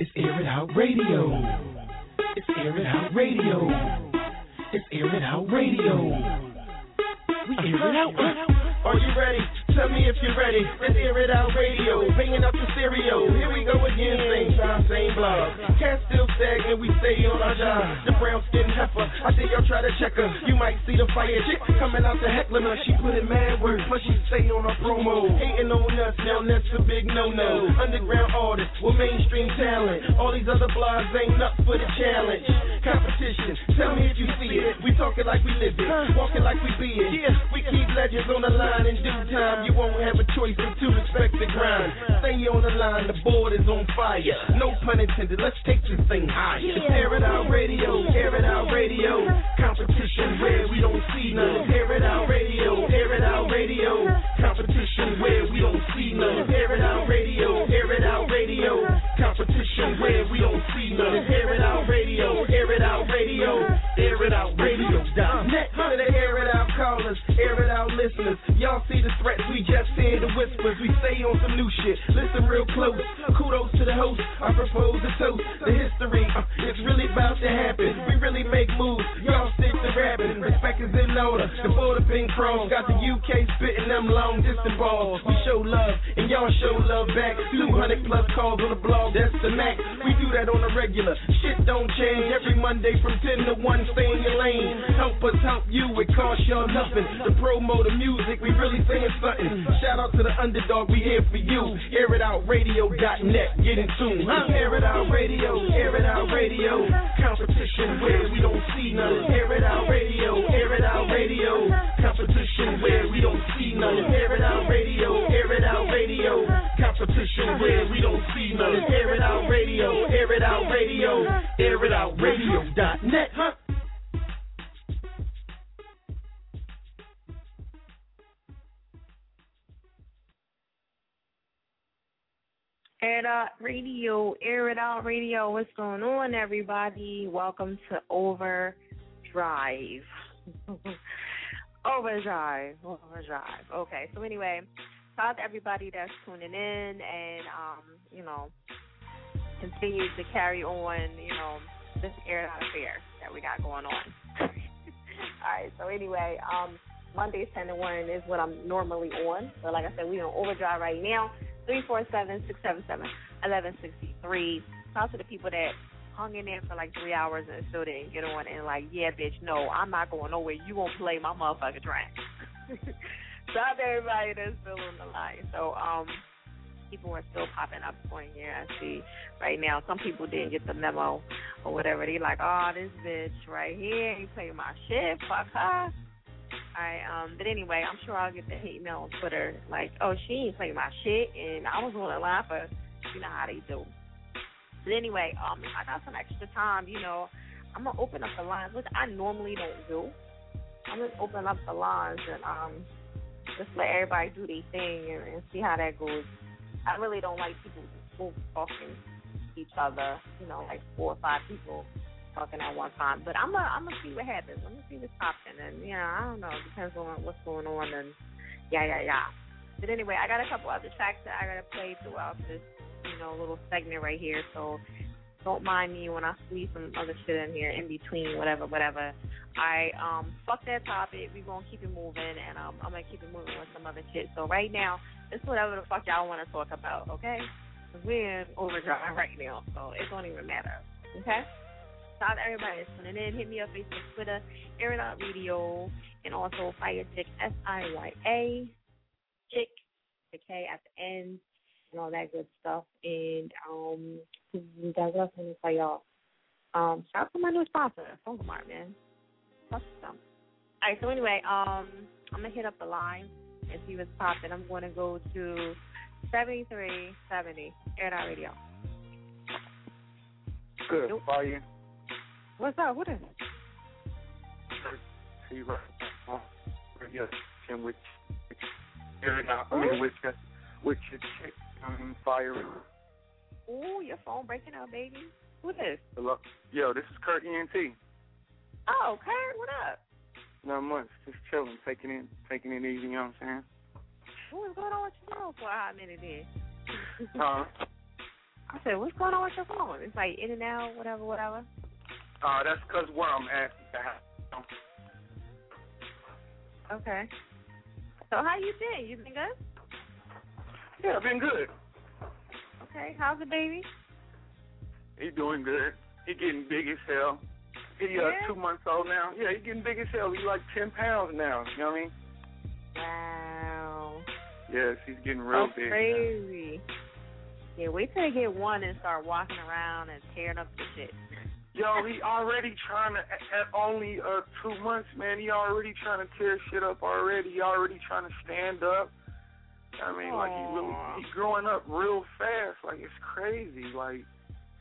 It's Air It Out Radio. It's Air It Out Radio. It's Air It Out Radio. We air it out. Are you ready? Tell me if you're ready. Let's hear it out radio. Bringing up the stereo. Here we go again. Same time, same blog. Can't still stagnant. We stay on our job. The brown skin heifer. I think y'all try to check her. You might see the fire chick coming out the heckling her. She put in mad work. Plus she stay on her promo. Hating on us. Now that's a big no-no. Underground artists with mainstream talent. All these other blogs ain't up for the challenge. Competition. Tell me if you see it. We talking like we live it. Walking like we be it. We keep legends on the line line in due time. You won't have a choice but to respect the grind. Stay on the line, the board is on fire. No pun intended, let's take this thing higher. Air it out radio, air it out radio. Competition where we don't see none. Air it out radio, air it out radio. Competition where we don't see none. Air it out radio, air it out radio. Competition where we don't see none. Air it out radio, air it out radio. Air it out radio.net. Air it out callers, air it out listeners. Y'all see the threats, we just hear the whispers. We stay on some new shit. Listen real close. Kudos to the host. I propose a toast. The history, uh, it's really about to happen. We really make moves. Y'all stick to rapping. Respect is in order. The border ping prongs got the UK spitting them long distance balls. We show love and y'all show love back. 200 plus calls on the blog, that's the max. We do that on the regular. Shit don't change every Monday from 10 to 1. Stay in your lane. Help us help you. It costs y'all nothing. The promo, the music, we really saying something. Shout out to the underdog, we here for you. AirItOutRadio.net, get in tune. Air It Out Radio, Air It Out Radio. Competition where we don't see none. Air It Out Radio, Air It Out Radio. Competition where we don't see none. Air It Out Radio, Air It Out Radio. Competition where we don't see none. Air It Out Radio, Air It Out Radio. AirItOutRadio.net, huh? Air It Out Radio, Air It Out Radio. What's going on, everybody? Welcome to Overdrive. Overdrive, Overdrive. Okay, so anyway, shout out to everybody that's tuning in and, um, you know, continue to carry on, you know, this Air It Out affair that we got going on. All right, so anyway, um, Mondays 10 to 1 is what I'm normally on. But like I said, we're on Overdrive right now. 347-677-1163. Talk to the people that hung in there for like three hours and still didn't get on and like, yeah, bitch, no, I'm not going nowhere. You won't play my motherfucking track. Shout out to everybody that's still on the line. So, um, people are still popping up on here. I see right now. Some people didn't get the memo or whatever. They like, oh, this bitch right here ain't playing my shit. Fuck her. I um but anyway, I'm sure I'll get the hate mail on Twitter like, oh she ain't playing my shit and I was on the line for you know how they do. But anyway, um if I got some extra time, you know, I'm gonna open up the lines, which I normally don't do. I'm gonna open up the lines and um just let everybody do their thing and, and see how that goes. I really don't like people talking to each other, you know, like four or five people talking at one time. But I'm gonna I'm gonna see what happens. I'm gonna see what's popping, and yeah, I don't know. It depends on what's going on, and yeah, yeah, yeah. But anyway, I got a couple other tracks that I gotta play throughout this, you know, little segment right here. So don't mind me when I squeeze some other shit in here in between, whatever, whatever. I um fuck that topic. We gonna keep it moving, and um I'm gonna keep it moving with some other shit. So right now, it's whatever the fuck y'all want to talk about, okay? We're in overdrive right now, so it don't even matter, okay? Shout out to everybody that's tuning in. Hit me up Facebook, Twitter, Air It Out Radio, and also Fire Chick S I Y A Chick the K at the end and all that good stuff. And um that's what I'm tell y'all. Um shout out to my new sponsor, Funk Mart, man. Trust them. Alright, so anyway, um I'm gonna hit up the line and see what's popping. I'm gonna go to seventy three seventy Air It Out Radio. Good. Nope. Fire. What's up? What is it? See right now. Yeah, and with it out. I mean, with your, with your um, fire. Ooh, your phone breaking up, baby. Who this? Hello. Yo, this is Kurt ENT. Oh, Kurt, what up? Not much. Just chilling, taking it, taking it easy. You know what I'm saying? What's going on with your phone for a hot minute then? huh? I said, what's going on with your phone? It's like in and out, whatever, whatever. Uh, that's because where I'm at. Okay. So how you been? You been good? Yeah, I've been good. Okay. How's the baby? He doing good. He getting big as hell. He uh Yeah? two months old now. Yeah, he getting big as hell. He like ten pounds now. You know what I mean? Wow. Yes, he's getting real That's big. now. crazy. Yeah, wait till they get one and start walking around and tearing up the shit. Yo, he already trying to at, only uh two months, man. He already trying to tear shit up already. He already trying to stand up. I mean, like he really he's growing up real fast. Like it's crazy. Like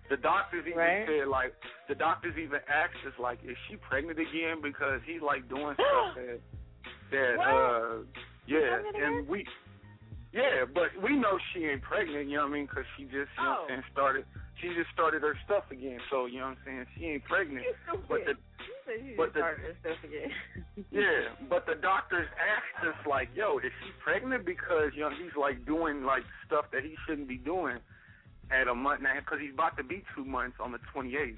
the doctors even Right. said, like the doctors even asked us, like, is she pregnant again? Because he's like doing stuff that that What? uh yeah, and we yeah, but we know she ain't pregnant. You know what I mean? Because she just you know Oh. I'm started. She just started her stuff again. So you know what I'm saying? She ain't pregnant. But the you said you but the- started this stuff again. yeah, but the doctors asked us like, "Yo, is she pregnant?" Because you know he's like doing like stuff that he shouldn't be doing at a month now because he's about to be two months on the 28th.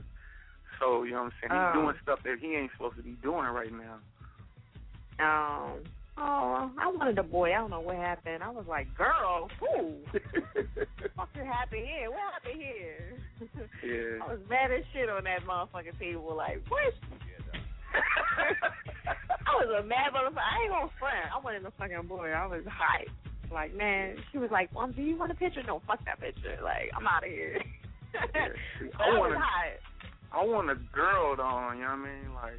So you know what I'm saying? He's Oh. doing stuff that he ain't supposed to be doing right now. Um. Oh, I wanted a boy. I don't know what happened. I was like, girl, who? What happened here? What happened here? yeah. I was mad as shit on that motherfucking table. Like, what? I was a mad motherfucker. I ain't gonna front. I wanted a fucking boy. I was hyped. Like, man, she was like, Mom, do you want a picture? No, fuck that picture. Like, I'm out of here. Yeah, I I wanna- was hyped. I want a girl though, you know what I mean? Like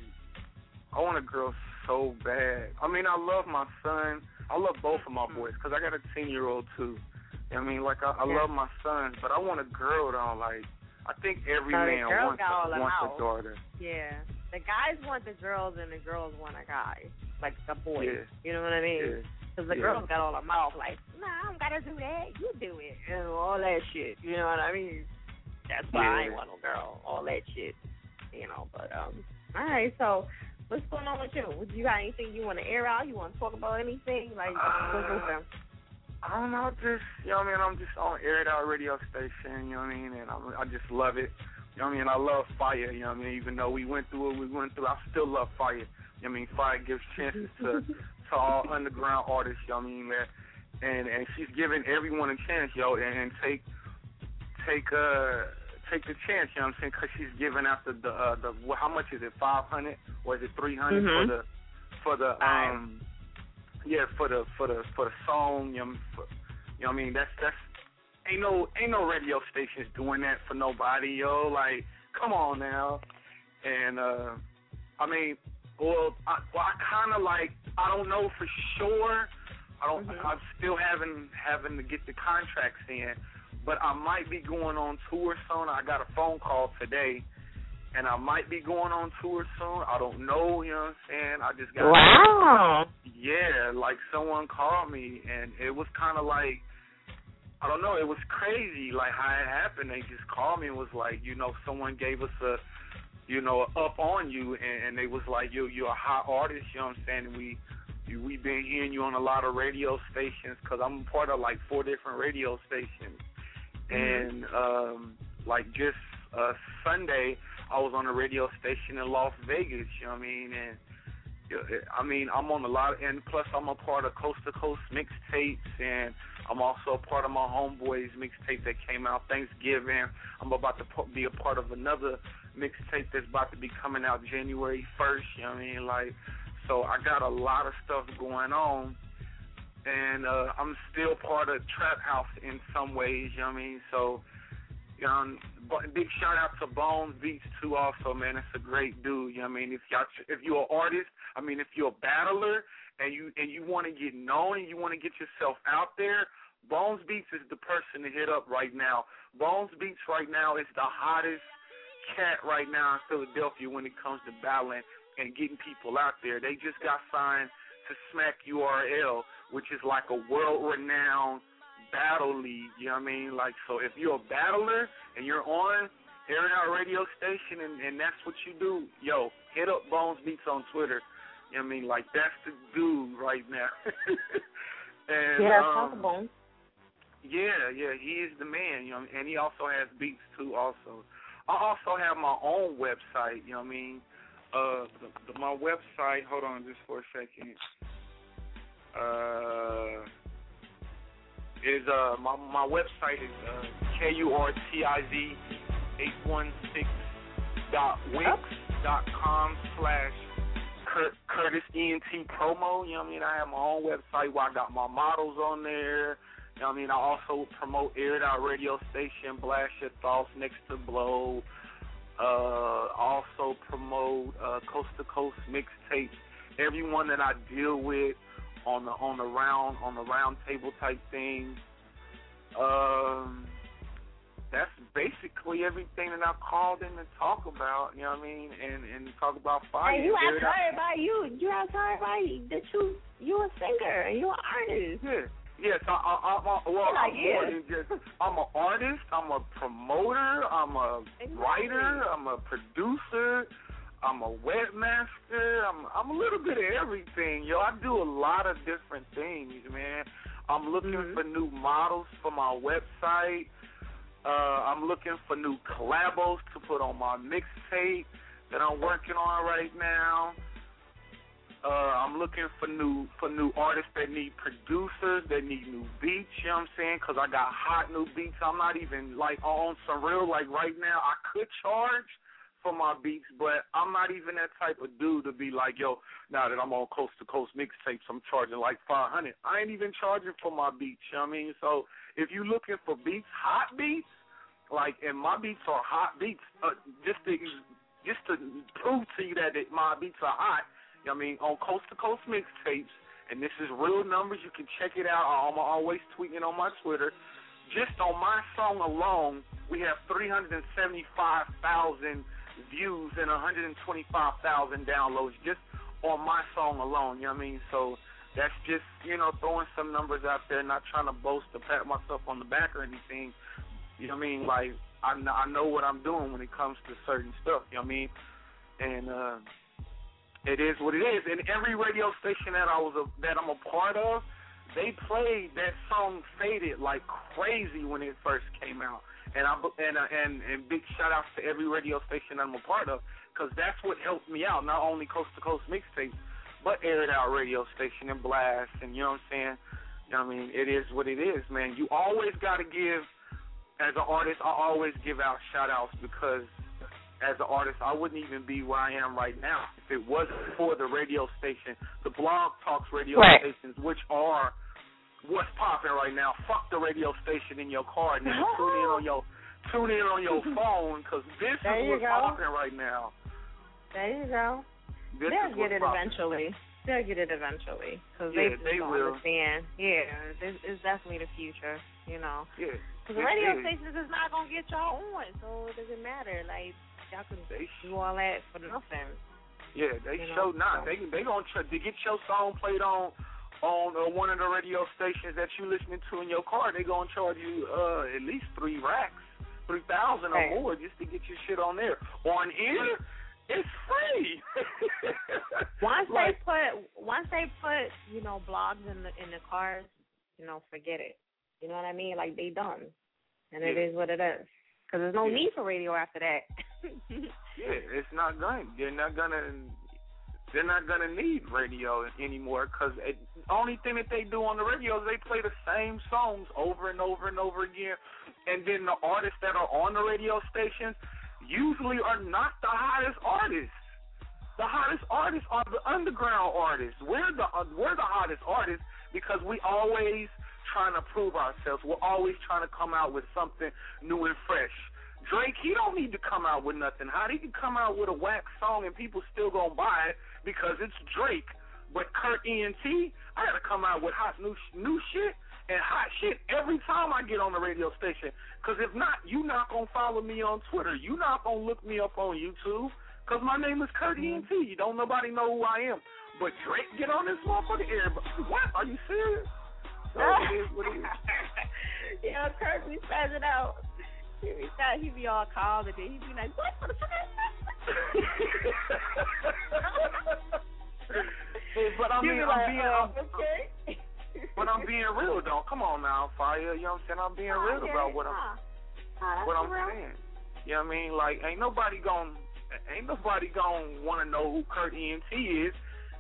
I want a girl so bad. I mean, I love my son. I love both of my Mhm. boys because I got a 10-year-old too. You know what I mean? Like I, I Yeah. love my son, but I want a girl though. Like I think every the man wants, a, wants out. a daughter. Yeah. The guys want the girls and the girls want a guy. Like the boys. Yeah. You know what I mean? Yeah. Because the Yeah. girls got all the mouth like, nah, I don't gotta do that. You do it. And all that shit. You know what I mean? That's why I ain't want no girl. All that shit. You know, but, um, all right, so what's going on with you? Would You got anything you want to air out? You want to talk about anything? Like, what's Uh, open? I don't know, just you know what I mean. I'm just on Air It Out radio station. You know what I mean, and I, I just love it. You know what I mean. I love fire. You know what I mean. Even though we went through what we went through, I still love fire. You know what I mean. Fire gives chances to to all underground artists. You know what I mean, man. And and she's giving everyone a chance, yo, and, and take take uh take the chance. You know what I'm saying? Because she's giving out the the uh, the how much is it? Five hundred or is it three for Mhm. the for the um yeah for the for the for the song. You know, for, you know what I mean? That's that's ain't no ain't no radio stations doing that for nobody, yo. Like, come on now. And uh I mean, well, I, well, I kind of like I don't know for sure. I don't. Mhm. I'm still having having to get the contracts in, but I might be going on tour soon. I got a phone call today, and I might be going on tour soon. I don't know. You know what I'm saying? I just got. Wow. Yeah, like someone called me, and it was kind of like, I don't know, it was crazy, like how it happened. They just called me and was like, you know, someone gave us a, you know, up on you, and, and they was like, you you're a hot artist, you know what I'm saying? And we, we've been hearing you on a lot of radio stations because I'm part of like four different radio stations, and um, like just uh Sunday, I was on a radio station in Las Vegas, you know what I mean, and I mean, I'm on a lot, of, and plus I'm a part of Coast to Coast mixtapes, and I'm also a part of my homeboys mixtape that came out Thanksgiving. I'm about to be a part of another mixtape that's about to be coming out January 1st. You know what I mean? Like, so I got a lot of stuff going on, and uh, I'm still part of Trap House in some ways. You know what I mean? So. Um, but big shout out to Bones Beats too. Also, man, that's a great dude. You know what I mean? If y'all, if you're an artist, I mean, if you're a battler and you and you want to get known and you want to get yourself out there, Bones Beats is the person to hit up right now. Bones Beats right now is the hottest cat right now in Philadelphia when it comes to battling and getting people out there. They just got signed to Smack URL, which is like a world-renowned battle league, you know what I mean? Like, so if you're a battler and you're on Air It Out radio station and, and that's what you do, yo, hit up Bones Beats on Twitter. You know what I mean? Like, that's the dude right now. and, Yeah, that's um, possible. Yeah, yeah, he is the man, you know, and he also has beats too. Also, I also have my own website. You know what I mean? Uh, the, the, my website. Hold on, just for a second. Uh, is uh my my website is uh, k u r t i z eight one six dot wix dot com slash Curtis ENT promo. You know what I mean? I have my own website where I got my models on there. You know what I mean? I also promote Air It Out radio station, Blast Your Thoughts Next to Blow. Uh, also promote uh, Coast to Coast mixtapes. Everyone that I deal with on the on the round on the round table type thing. Um, that's basically everything that I called in to talk about. You know what I mean? And and talk about fire. Hey, you have to everybody. You you have to everybody that you you a singer you an artist. Yeah. Yes, I, I, I'm a, well. I'm more than just. I'm an artist. I'm a promoter. I'm a writer. I'm a producer. I'm a webmaster. I'm I'm a little bit of everything, yo. I do a lot of different things, man. I'm looking mm-hmm. for new models for my website. Uh, I'm looking for new collabos to put on my mixtape that I'm working on right now. Uh, I'm looking for new for new artists that need producers, that need new beats. You know what I'm saying? Because I got hot new beats. I'm not even like on some real like right now. I could charge for my beats, but I'm not even that type of dude to be like, yo, now that I'm on coast to coast mixtapes, I'm charging like 500. I ain't even charging for my beats. You know what I mean? So if you're looking for beats, hot beats, like and my beats are hot beats, uh, just to just to prove to you that my beats are hot you know what I mean, on Coast to Coast mixtapes, and this is real numbers. You can check it out. I'm always tweeting on my Twitter. Just on my song alone, we have 375,000 views and 125,000 downloads just on my song alone. You know what I mean? So that's just you know throwing some numbers out there, not trying to boast or pat myself on the back or anything. You know what I mean? Like I I know what I'm doing when it comes to certain stuff. You know what I mean? And uh, it is what it is. And every radio station that I was a, that I'm a part of, they played that song "Faded" like crazy when it first came out. And I and uh, and and big shout outs to every radio station I'm a part of because that's what helped me out. Not only coast to coast mixtapes, but Air It Out radio station and blast. And you know what I'm saying? You know what I mean? It is what it is, man. You always got to give. As an artist, I always give out shout outs because as an artist, I wouldn't even be where I am right now if it wasn't for the radio station, the blog talks radio right. stations, which are what's popping right now. Fuck the radio station in your car, and then tune in on your tune in on your phone because this there is what's popping right now. There you go. This They'll get it eventually. They'll get it eventually because yeah, they, they will. understand. Yeah, this is definitely the future. You know. Yeah. Because the radio is. stations is not gonna get y'all on, so it doesn't matter. Like y'all can they do all that for nothing. Yeah, they you show know, not. So. They they gonna try to get your song played on on uh, one of the radio stations that you listening to in your car. They gonna charge you uh at least three racks, three thousand or more just to get your shit on there. On here, it's free. once like, they put once they put you know blogs in the in the cars, you know forget it. You know what I mean? Like they done, and yeah. it is what it is. Because there's no yeah. need for radio after that. yeah, it's not going. They're not gonna. They're not gonna need radio anymore because the only thing that they do on the radio is they play the same songs over and over and over again, and then the artists that are on the radio stations usually are not the hottest artists. The hottest artists are the underground artists. We're the uh, we're the hottest artists because we always trying to prove ourselves. We're always trying to come out with something new and fresh. Drake, he don't need to come out with nothing hot. He can come out with a wax song and people still gonna buy it because it's Drake. But Kurt ENT, I gotta come out with hot new new shit and hot shit every time I get on the radio station. Cause if not, you not gonna follow me on Twitter. You not gonna look me up on YouTube. Cause my name is Kurt ENT. Mm-hmm. You don't nobody know who I am. But Drake get on this motherfucker. Everybody, what? Are you serious? So it is what it is. yeah, Kurt be spazzing out. He be, he be all calm and then he be like, what the but I mean, like, I'm being, uh, okay. but I'm being real though. Come on now, fire. You know what I'm saying? I'm being I real get about what I'm. Nah, what I'm real. saying. You know what I mean? Like, ain't nobody gon' ain't nobody gonna want to know who Kurt ENT is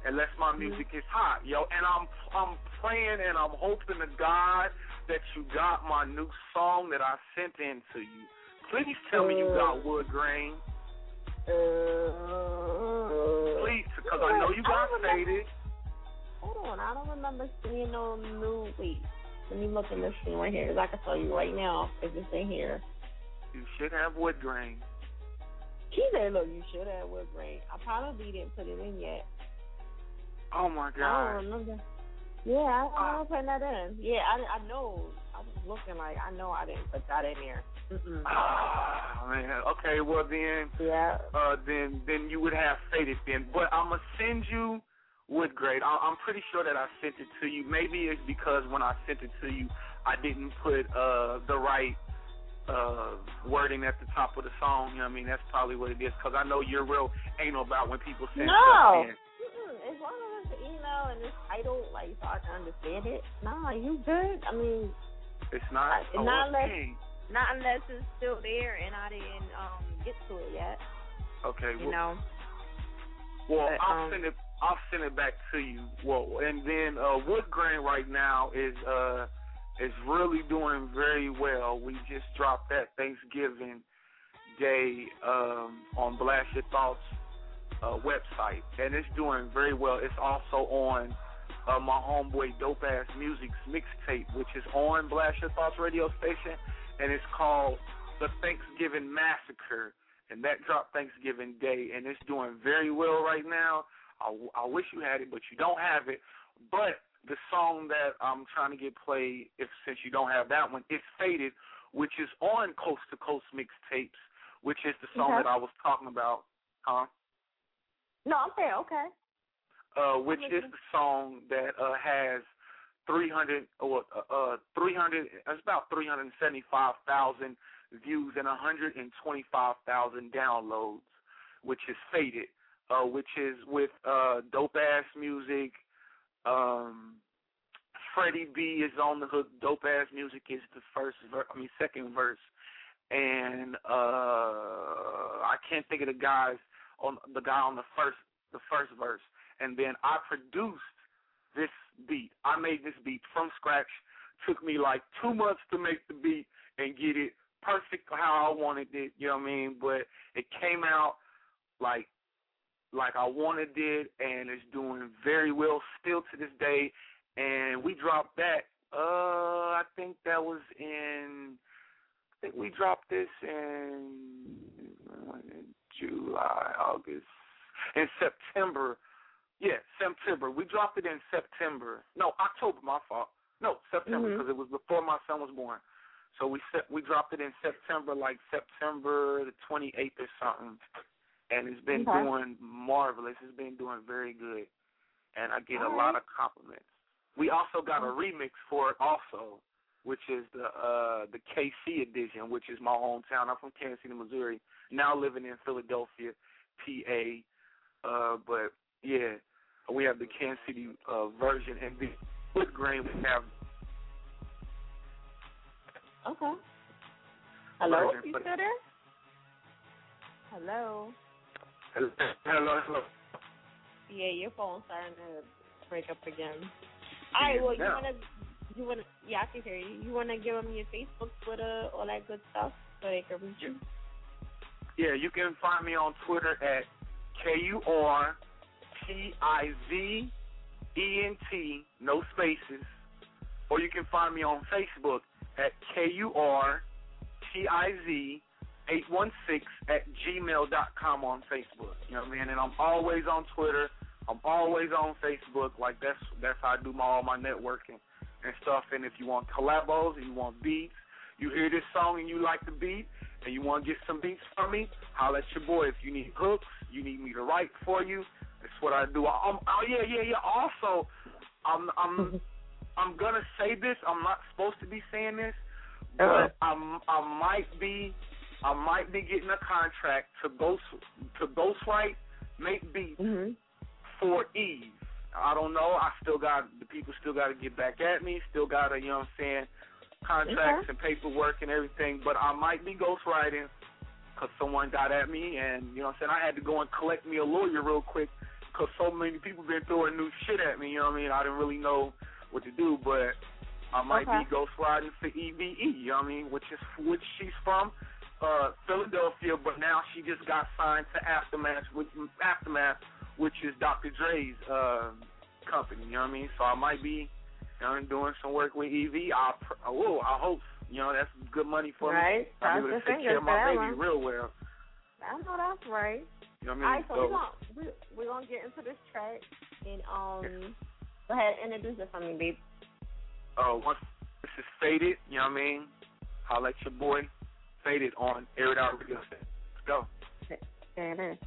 unless my Mm-hmm. music is hot, yo. And I'm I'm praying and I'm hoping to God that you got my new song that I sent in to you. Please tell me you got wood grain. Uh, Please, because I know you got faded. Hold on, I don't remember seeing no new. Wait, let me look in this thing right here, 'cause I can tell you right now if it's in here. You should have wood grain. She said, "Look, you should have wood grain." I probably didn't put it in yet. Oh my god! I don't remember. Yeah, I, I Ah. don't put that in. Yeah, I, I know. I was looking like I know I didn't put that in there. Mm-mm. Ah, man. Okay, well then, Yeah. uh, then then you would have faded then. But I'm gonna send you wood grain. I, I'm pretty sure that I sent it to you. Maybe it's because when I sent it to you, I didn't put uh the right uh wording at the top of the song. You know what I mean? That's probably what it is. Because I know you're real anal about when people send No. stuff in. It's email and it's titled, like, so I can understand it. Nah, you good. I mean, It's not. Oh, not unless- not unless it's still there and I didn't um get to it yet. Okay. You well, know. Well, But, I'll um, send it. I'll send it back to you. Well, and then uh, Wood Grain right now is uh is really doing very well. We just dropped that Thanksgiving Day um, on Blast Your Thoughts uh, website, and it's doing very well. It's also on uh, my homeboy Dope Ass Music's mixtape, which is on Blast Your Thoughts radio station, and it's called The Thanksgiving Massacre and that dropped Thanksgiving Day, and it's doing very well right now. I, I wish you had it, but you don't have it. But the song that I'm trying to get played, if since you don't have that one, it's Faded, which is on Coast to Coast mixtapes, which is the song Okay. that I was talking about, huh? No, I'm saying okay. Uh, which is the song that uh, has 300 or uh, uh, 300. It's about 375,000 views and 125,000 downloads, which is Faded, uh, which is with uh, dope ass music. Um, Freddie B is on the hook. Dope ass music is the first, ver- I mean second verse, and uh, I can't think of the guys on the guy on the first the first verse, and then I produced this beat. I made this beat from scratch. Took me like two months to make the beat and get it perfect how I wanted it. You know what I mean? But it came out like like I wanted it, and it's doing very well still to this day. And we dropped that. Uh, I think that was in. I think we dropped this in, July, August, in September. Yeah, September. We dropped it in September. No, October. My fault. No, September mm-hmm. because it was before my son was born. So we set, we dropped it in September, like September the 28th or something, and it's been Okay. doing marvelous. It's been doing very good, and I get a All lot of compliments. We also got a remix for it also, which is the uh the KC edition, which is my hometown. I'm from Kansas City, Missouri. Now living in Philadelphia, PA. Uh, but yeah, we have the Kansas City uh, version, and the wood grain we have Okay. Hello? Version You still there? Hello? hello, hello. Yeah, your phone's starting to break up again. All right, well, you wanna, you wanna, yeah, I can hear you. You wanna give them your Facebook, Twitter, all that good stuff, so they can reach you. Yeah, you can find me on Twitter at K U R T I Z E N T, no spaces. Or you can find me on Facebook at K U R T I Z 816 at gmail dot com on Facebook. You know what I mean? And I'm always on Twitter. I'm always on Facebook. Like that's that's how I do my all my networking and stuff. And if you want collabos and you want beats, you hear this song and you like the beat, and you want to get some beats from me, holla at your boy. If you need hooks, you need me to write for you. That's what I do. I'm, oh yeah, yeah, yeah. Also, I'm I'm I'm gonna say this. I'm not supposed to be saying this, Uh-oh. but I'm I might be I might be getting a contract to ghost to ghostwrite, make beats Mm-hmm. for Eve. I don't know. I still got the people still got to get back at me. Still got to, you know what I'm saying, contracts and paperwork and everything. But I might be ghostwriting because someone got at me, and you know what I'm saying. I had to go and collect me a lawyer real quick because so many people been throwing new shit at me. You know what I mean? I didn't really know what to do, but I might Okay. be ghostwriting for EVE. You know what I mean? Which is which she's from uh Philadelphia, but now she just got signed to Aftermath, with Aftermath, which is Dr. Dre's uh, company. You know what I mean? So I might be you know, doing some work with Eve. I pr- oh, I hope you know that's good money for me. Right. I'll Cross be able to take care of my baby one. real well. I know that's right. You know what All I right, mean? so we're gonna we, we're gonna get into this track and um go ahead and introduce it for me, babe. uh, once this is faded, you know what I mean? Holla at your boy, faded on Air It Out Radio. Let's go. There it is.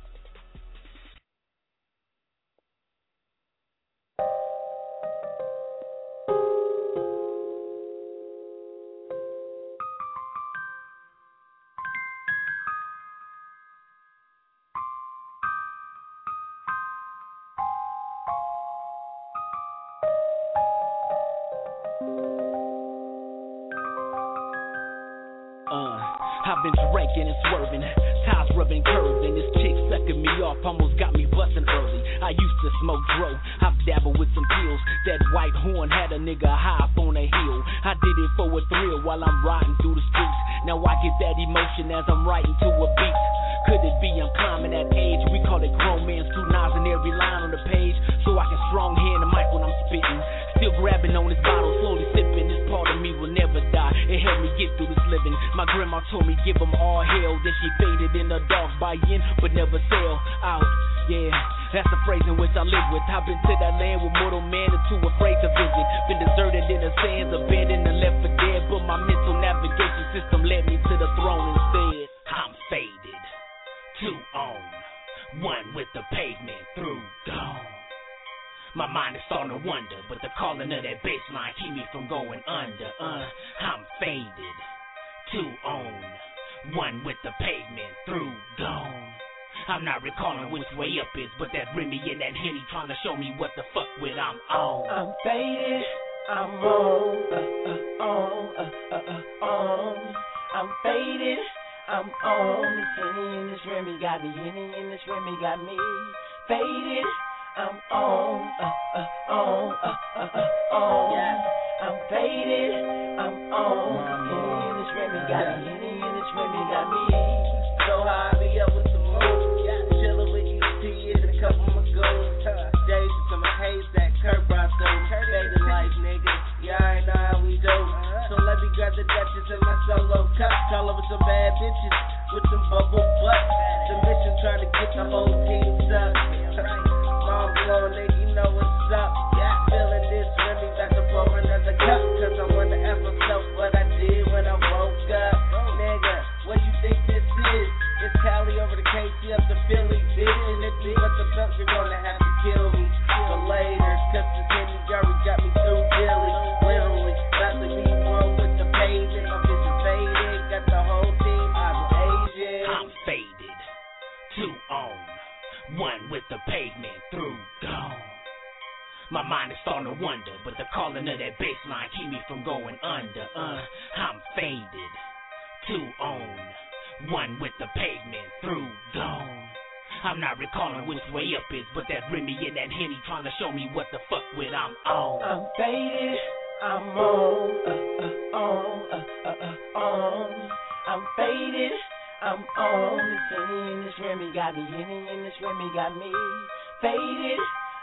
Smoke dro, I've dabbled with some pills. That white horn had a nigga high up on a hill. I did it for a thrill while I'm riding through the streets. Now I get that emotion as I'm writing to a beat. Could it be I'm climbing that age? We call it grown knives in every line on the page, so I can strong hand the mic when I'm spitting. Still grabbing on this bottle, slowly sipping. This part of me will never die. It helped me get through this living. My grandma told me give 'em all hell. Then she faded in the dark, buy in but never sell out. Yeah, that's the phrase in which I live with. I've been to that land with mortal man and too afraid to visit. Been deserted in the sands, abandoned and left for dead. But my mental navigation system led me to the throne instead. I'm faded, two on, one with the pavement through gone. My mind is starting to wonder, but the calling of that bass line keep me from going under. Uh, I'm faded, two on, one with the pavement through gone. I'm not recalling which way up is, but that Remy and that Henny trying to show me what the fuck with I'm on. I'm faded. I'm on, uh, uh, on, uh, uh, uh, on. I'm faded. I'm on. This Henny and this Remy got me. Henny and this Remy got me faded. I'm on, uh, uh, on, uh, uh, uh, on. I'm faded. I'm on. Henny and this Remy got me. Henny and this Remy got me. That Kurt Bronson. Faded life, nigga. Yeah, I know how we do. So let me grab the Duchess in my solo cup. Call over some bad bitches with some bubble butts. The mission trying to get the whole team up. Mom blow, nigga, you know what's up. Yeah, feeling this really like to pour another cup. Cause I if I felt what I did when I woke up. Nigga, what you think this is? It's Cali over the KC up to Philly, bitch. And if you but the belt, you're gonna have to kill me. Cause this Henry Jerry got me through Dilly. Literally, to be one with the vision faded, got the whole team out of Asian. I'm faded, two on, one with the pavement through gone. My mind is starting to wonder, but the calling of that bass line keep me from going under. Uh, I'm faded, two on, one with the pavement through gone. I'm not recalling which way up is, but that Remy and that Henny trying to show me what the fuck with I'm on. I'm faded. I'm on, uh, uh, on, uh, uh, uh, on. I'm faded. I'm on. This Henny and this Remy got me. Henny and this Remy got me faded.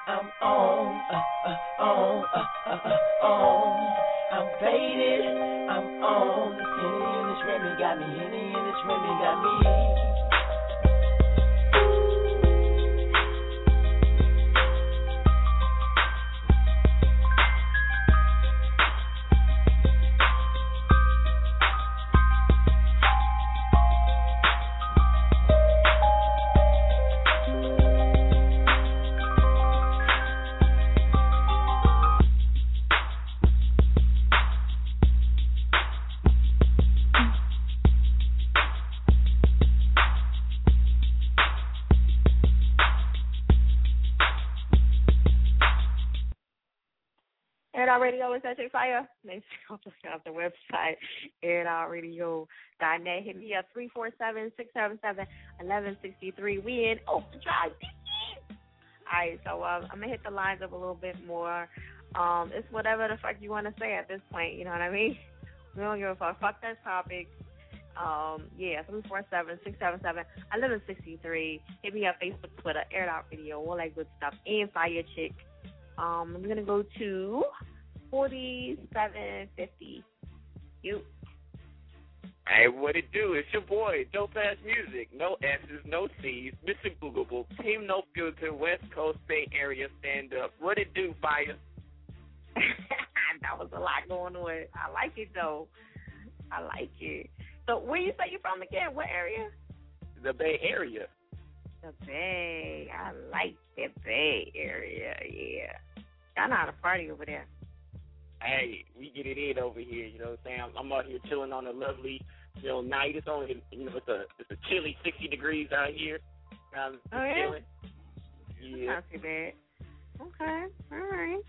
I'm on, uh, uh, on, uh, uh, uh, on. I'm faded. I'm on. This Henny and this Remy got me. Henny and this Remy got me. Radio is your fire? Make sure you check out the website, airoutradio.net. Hit me up, 347-677-1163. We in overdrive. All right, so um, I'm going to hit the lines up a little bit more. Um, it's whatever the fuck you want to say at this point, you know what I mean? We don't give a fuck. Fuck that topic. Um, yeah, 347-677-1163. Hit me up, Facebook, Twitter, Air Out Radio, all that good stuff, and Fire Chick. Um, I'm gonna go to 4750. You. Hey, what it do? It's your boy, Dope Ass Music. No S's, no C's. Mr. Googleable. Team No Filter, West Coast Bay Area stand up. What it do, Fire? that was a lot going on. I like it though. I like it. So where you say you're from again? What area? The Bay Area. The Bay. I like the Bay Area. Yeah. Y'all know how to party over there. Hey, we get it in over here. You know what I'm saying? I'm, I'm out here chilling on a lovely, you know, night. It's only, you know, it's a it's a chilly 60 degrees out here. Oh yeah. Chilling. Yeah. Not too bad. Okay. All right.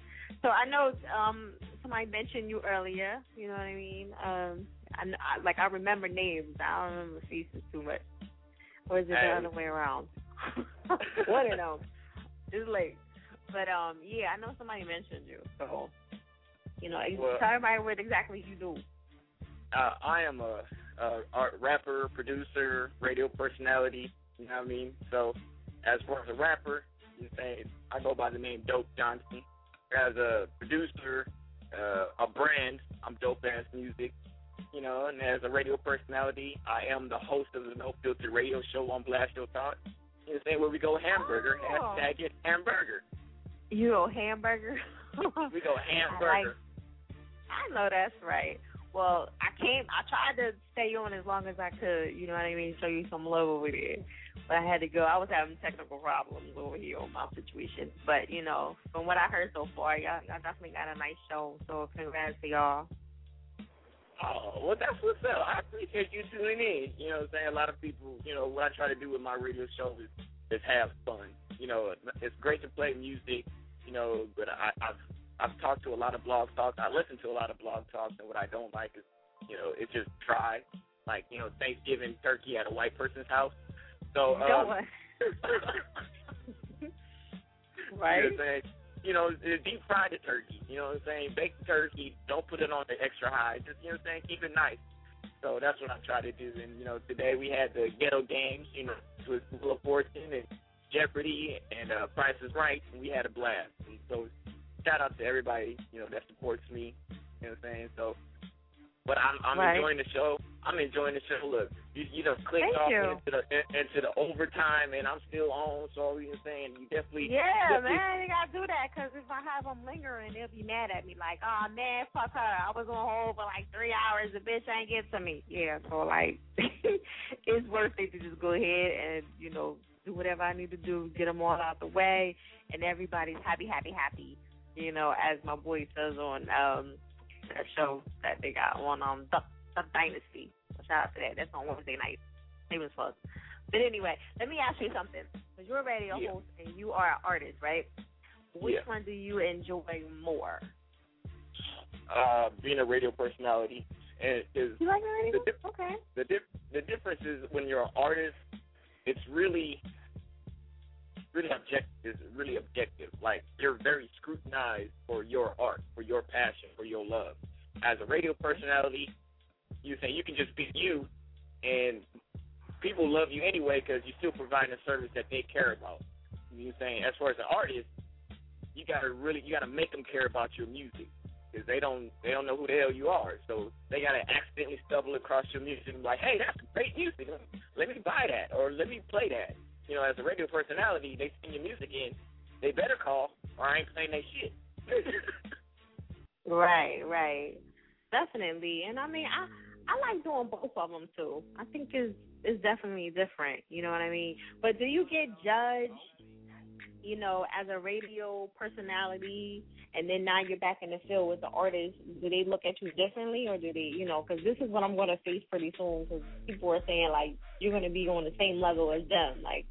So I know um somebody mentioned you earlier. You know what I mean? Um, I, I like I remember names. I don't remember faces too much. Or is it the other way around? One of them. It's late. But um, yeah, I know somebody mentioned you. So you know, well, tell everybody what exactly you do. Uh, I am a, a art rapper, producer, radio personality. You know what I mean? So as far as a rapper, you say I go by the name Dope Johnson. As a producer, uh, a brand, I'm Dope Ass Music. You know, and as a radio personality, I am the host of the No Filter Radio Show on Blast Your Thought. You know, where we go hamburger, oh. hashtag it hamburger. You go hamburger. we go hamburger. I, know that's right. Well, I came. I tried to stay on as long as I could. You know what I mean? Show you some love over there. But I had to go. I was having technical problems over here on my situation. But you know, from what I heard so far, y'all, y'all definitely got a nice show. So congrats to y'all. Oh, well, that's what's up. I appreciate you tuning in. You know what I'm saying? A lot of people, you know, what I try to do with my radio show is, is have fun. You know, it's great to play music, you know, but I, I've I've talked to a lot of blog talks. I listen to a lot of blog talks, and what I don't like is, you know, it's just dry. Like, you know, Thanksgiving turkey at a white person's house. So, um, right? You know, saying, you know, deep fry the turkey. You know what I'm saying? Bake the turkey. Don't put it on the extra high. Just, you know what I'm saying? Keep it nice. So that's what I try to do. And, you know, today we had the ghetto games, you know, with Wheel of Fortune and Jeopardy and uh, Price is Right, and we had a blast. And so shout out to everybody, you know, that supports me. You know what I'm saying? So, but I'm I'm right. enjoying the show. I'm enjoying the show. Look, you you know clicked Thank off you. into the into the overtime, and I'm still on. So you know saying? You definitely yeah, definitely, man, you gotta do that because if I have them lingering, they'll be mad at me. Like, oh man, fuck her. I was on hold for like three hours. The bitch ain't get to me. Yeah, so like, it's worth it to just go ahead and you know do whatever I need to do, get them all out the way, and everybody's happy, happy, happy you know, as my boy says on um that show that they got on um the, the Dynasty. Shout out to that. That's on Wednesday night. Famous fuck. But anyway, let me ask you something. Because you're a radio yeah. host and you are an artist, right? Which Yeah. one do you enjoy more? uh, being a radio personality. And is You like the radio? The dif- okay. the dif- the difference is when you're an artist, it's really really objective. Is really objective. Like you're very scrutinized for your art, for your passion, for your love. As a radio personality, you say you can just be you, and people love you anyway because you're still providing a service that they care about. You know saying? As far as an artist, you gotta really you gotta make them care about your music because they don't they don't know who the hell you are. So they gotta accidentally stumble across your music and be like, hey, that's great music. Let me buy that or let me play that. You know, as a radio personality, they send your music in. They better call or I ain't playing that shit. Right, right. Definitely. And I mean I I like doing both of them too. I think it's it's definitely different, you know what I mean? But do you get judged, you know, as a radio personality and then now you're back in the field with the artists. do they look at you differently or do they, you know, cuz this is what I'm going to face pretty soon cuz people are saying like you're going to be on the same level as them. Like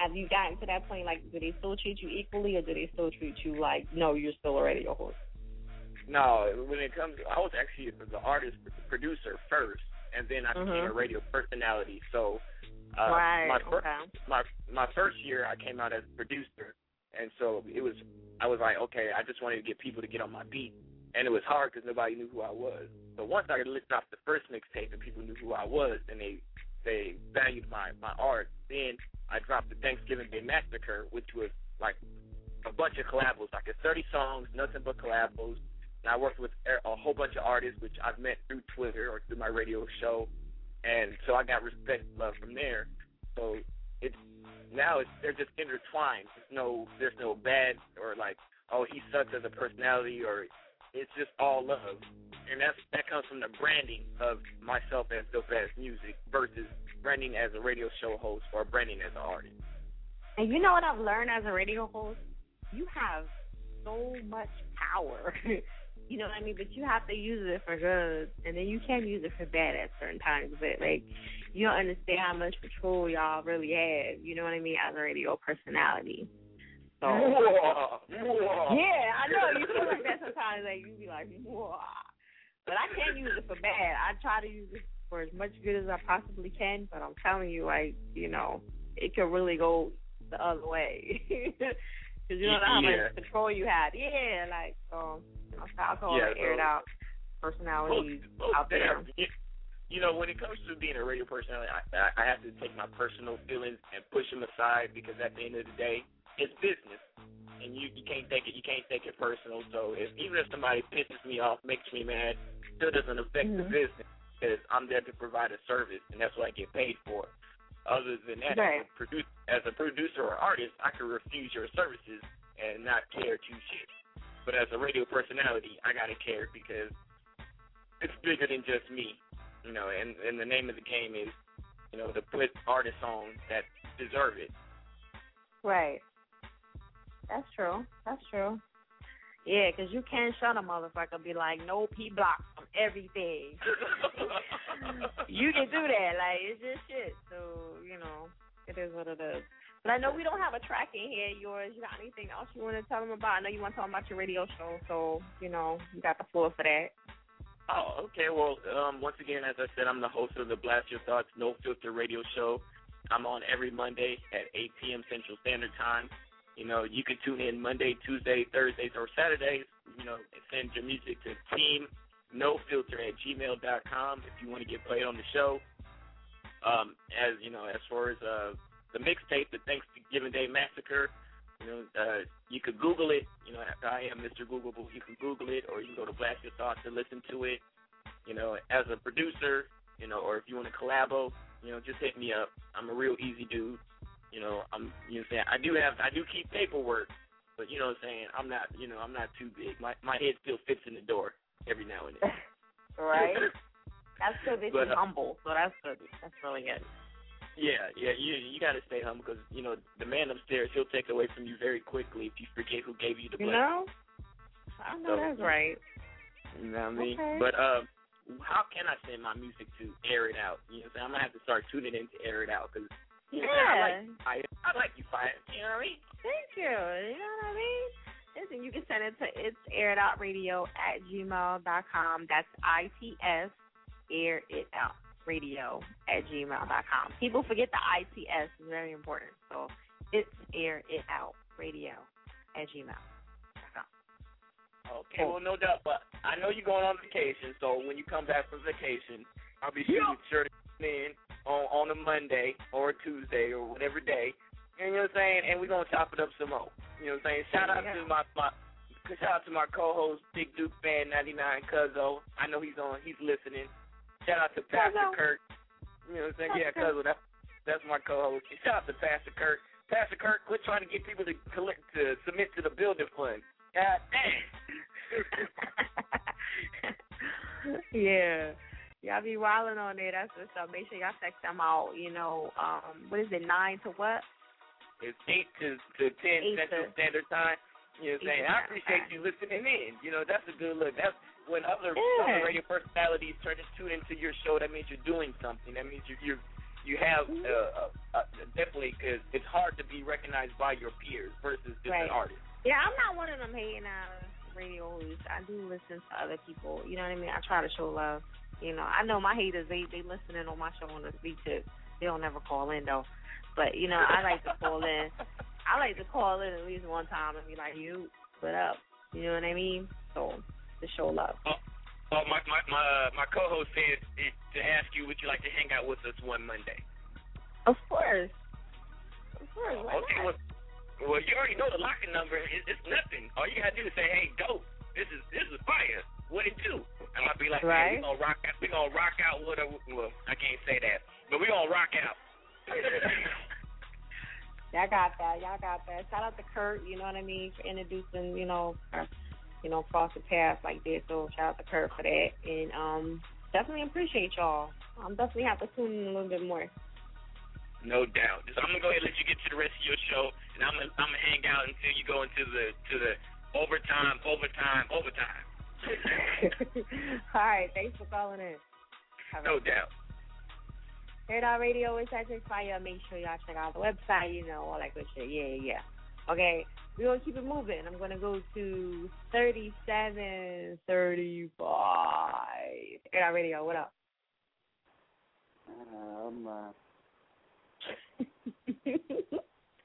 have you gotten to that point like do they still treat you equally or do they still treat you like no, you're still a radio host? No, when it comes, I was actually the artist producer first, and then I became Mhm. a radio personality. So, uh, right. my first okay. my my first year, I came out as a producer, and so it was. I was like, okay, I just wanted to get people to get on my beat, and it was hard because nobody knew who I was. So once I dropped the first mixtape and people knew who I was, and they they valued my my art, then I dropped the Thanksgiving Day Massacre, which was like a bunch of collabos, like it's 30 songs, nothing but collabos. And I worked with a a whole bunch of artists, which I've met through Twitter or through my radio show, and so I got respect, love from there. So it's now it's they're just intertwined. There's no there's no bad or like oh he sucks as a personality or it's just all love, and that's that comes from the branding of myself as dope ass music versus branding as a radio show host or branding as an artist. And you know what I've learned as a radio host? You have so much power. you know what I mean? But you have to use it for good, and then you can use it for bad at certain times. But like, you don't understand how much control y'all really have. You know what I mean? As a radio personality. So yeah, I know you feel like that sometimes. Like you be like, Whoa. but I can't use it for bad. I try to use it for as much good as I possibly can. But I'm telling you, like you know, it can really go the other way. Because you don't know how Yeah. much control you have. Yeah, like um, you know, so I call Yeah, it aired out personalities Most- most out there. damn. You, know, when it comes to being a radio personality, I, I, have to take my personal feelings and push them aside because at the end of the day, it's business, and you you can't take it you can't take it personal. So if even if somebody pisses me off, makes me mad, still doesn't affect the Mhm. business because I'm there to provide a service, and that's what I get paid for. Other than that, Right. as, a produce, as a producer or artist, I can refuse your services and not care two shits. But as a radio personality, I gotta care because it's bigger than just me, you know. And and the name of the game is, you know, to put artists on that deserve it. Right. That's true. That's true. Yeah, 'cause you can't shut a motherfucker be like, nope, he blocked everything. you can do that. Like, it's just shit. So, you know, it is what it is. But I know we don't have a track in here. Yours, you got anything else you want to tell them about? I know you want to tell them about your radio show. So, you know, you got the floor for that. Oh, okay. Well, um, once again, as I said, I'm the host of the Blast Your Thoughts No Filter Radio Show. I'm on every Monday at 8 p.m. Central Standard Time. You know, you can tune in Monday, Tuesday, Thursdays, or Saturdays. You know, send your music to team no filter at gmail.com if you want to get played on the show. Um, as you know, as far as uh, the mixtape, the Thanksgiving Day Massacre, you know, uh, you could Google it. You know, I am Mr. Googleable. You can Google it, or you can go to Blast Your Thoughts and listen to it. You know, as a producer, you know, or if you want to collabo, you know, just hit me up. I'm a real easy dude. You know, I'm, you know, I'm saying I do have, I do keep paperwork, but you know what I'm saying. I'm not, you know, I'm not too big. My my head still fits in the door every now and then. Right? That's good that But, you're uh, humble. So that's good. That's really good. Yeah, yeah, you you got to stay humble because you know the man upstairs he'll take away from you very quickly if you forget who gave you the You blessing. know? I know So- that's right. You know what I mean? Okay. But um, how can I send my music to air it out? You know what I'm saying? I'm gonna have to start tuning in to air it out because you know, I like I, I like you fire. You know what I mean? Thank you. You know what I mean? Listen, you can send it to it's aired out radio at gmail dot com. That's I T S air it out radio at gmail dot com. People forget the I T S is very important. So it's air it out radio at gmail dot com. Okay, well, no doubt. But I know you're going on vacation, so when you come back from vacation, I'll be sure, sure to tune in on on a Monday or a Tuesday or whatever day. You know what I'm saying? And we're gonna chop it up some more. You know what I'm saying? Shout out to my my shout out to my co-host Big Duke Fan 99 Cuzzo. I know he's on. He's listening. Shout out to Pastor Cuzzo. Kirk. You know what I'm saying? Yeah. Cuzzo. That's that's my co-host. Shout out to Pastor Kirk. Pastor Kirk, quit trying to get people to collect to submit to the building fund. God damn. yeah. Y'all be wilding on there. That's what's up. Make sure y'all check them out. You know, um, what is it, nine to what? It's eight to to ten Eight Central to- Standard Time. You know what I'm saying? I appreciate you listening in. You know, that's a good look. That's when other Yeah. other radio personalities turn to tune into your show. That means you're doing something. That means you you you have Mm-hmm. uh, uh, uh, definitely because it's hard to be recognized by your peers versus just Right. an artist. Yeah, I'm not one of them hating uh radio host. I do listen to other people. You know what I mean? I try to show love. You know, I know my haters. They they listening on my show on the speed tip. They don't never call in though. But you know, I like to call in. I like to call in at least one time and be like, "You, what up?" You know what I mean? So to show love. Oh, oh my my my, uh, my co-host said it, to ask you, would you like to hang out with us one Monday? Of course. Of course. Why Okay, not? well, well, you already know the locking number. It, it's nothing. All you gotta do is say, "Hey, dope, this is this is fire. What it do?" And I'll be like, Right. "Hey, we gonna rock out. We gonna rock out with a well, I can't say that, but we gonna rock out." Y'all got that. Y'all got that. Shout out to Kurt. You know what I mean for introducing. You know, uh, you know, cross the path like this. So shout out to Kurt for that. And um, definitely appreciate y'all. I'm definitely have to tune in a little bit more. no doubt. So I'm gonna go ahead and let you get to the rest of your show, and I'm gonna I'm gonna hang out until you go into the to the overtime, overtime, overtime. All right. Thanks for calling in. Have no doubt. Air It Out Radio is at your fire. Make sure y'all check out the website, you know, all that good shit. Yeah, yeah, yeah. Okay, we're going to keep it moving. I'm going to go to 3735. Air It Out Radio, what up? Um, uh,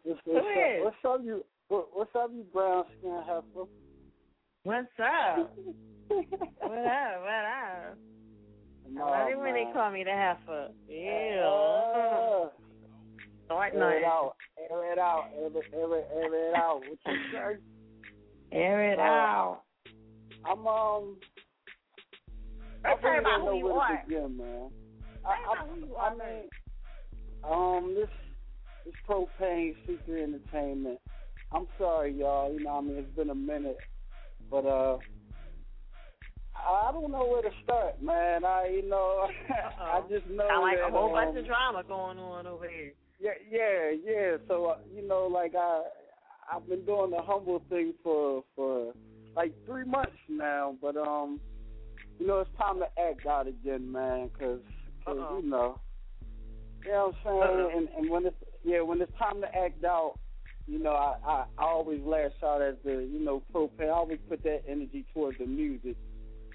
what's, Who what's, is? up, what's up, you? What, what's up, you brown skin heifer? What's up? what up? What up? I love it when they call me the heifer. Ew. Uh, Start air it out, air it out, air it, air it, air it out. What you say? Air it Uh, out. I'm um. Let's talk about know who you are. begin, man. I, about who you I, are I mean, um, this this propane secret entertainment. I'm sorry, y'all. You know, I mean, it's been a minute, but uh, I don't know where to start, man. I, you know, I just know Sound like that, a whole um, bunch of drama going on over here. yeah, yeah, yeah. So uh, you know, like I, I've been doing the humble thing for for like three months now, but um, you know, it's time to act out again, man, because Uh-oh. you know, you know what I'm saying. And and when it's yeah, when it's time to act out, you know, I I, I always lash out at the you know propane. I always put that energy towards the music.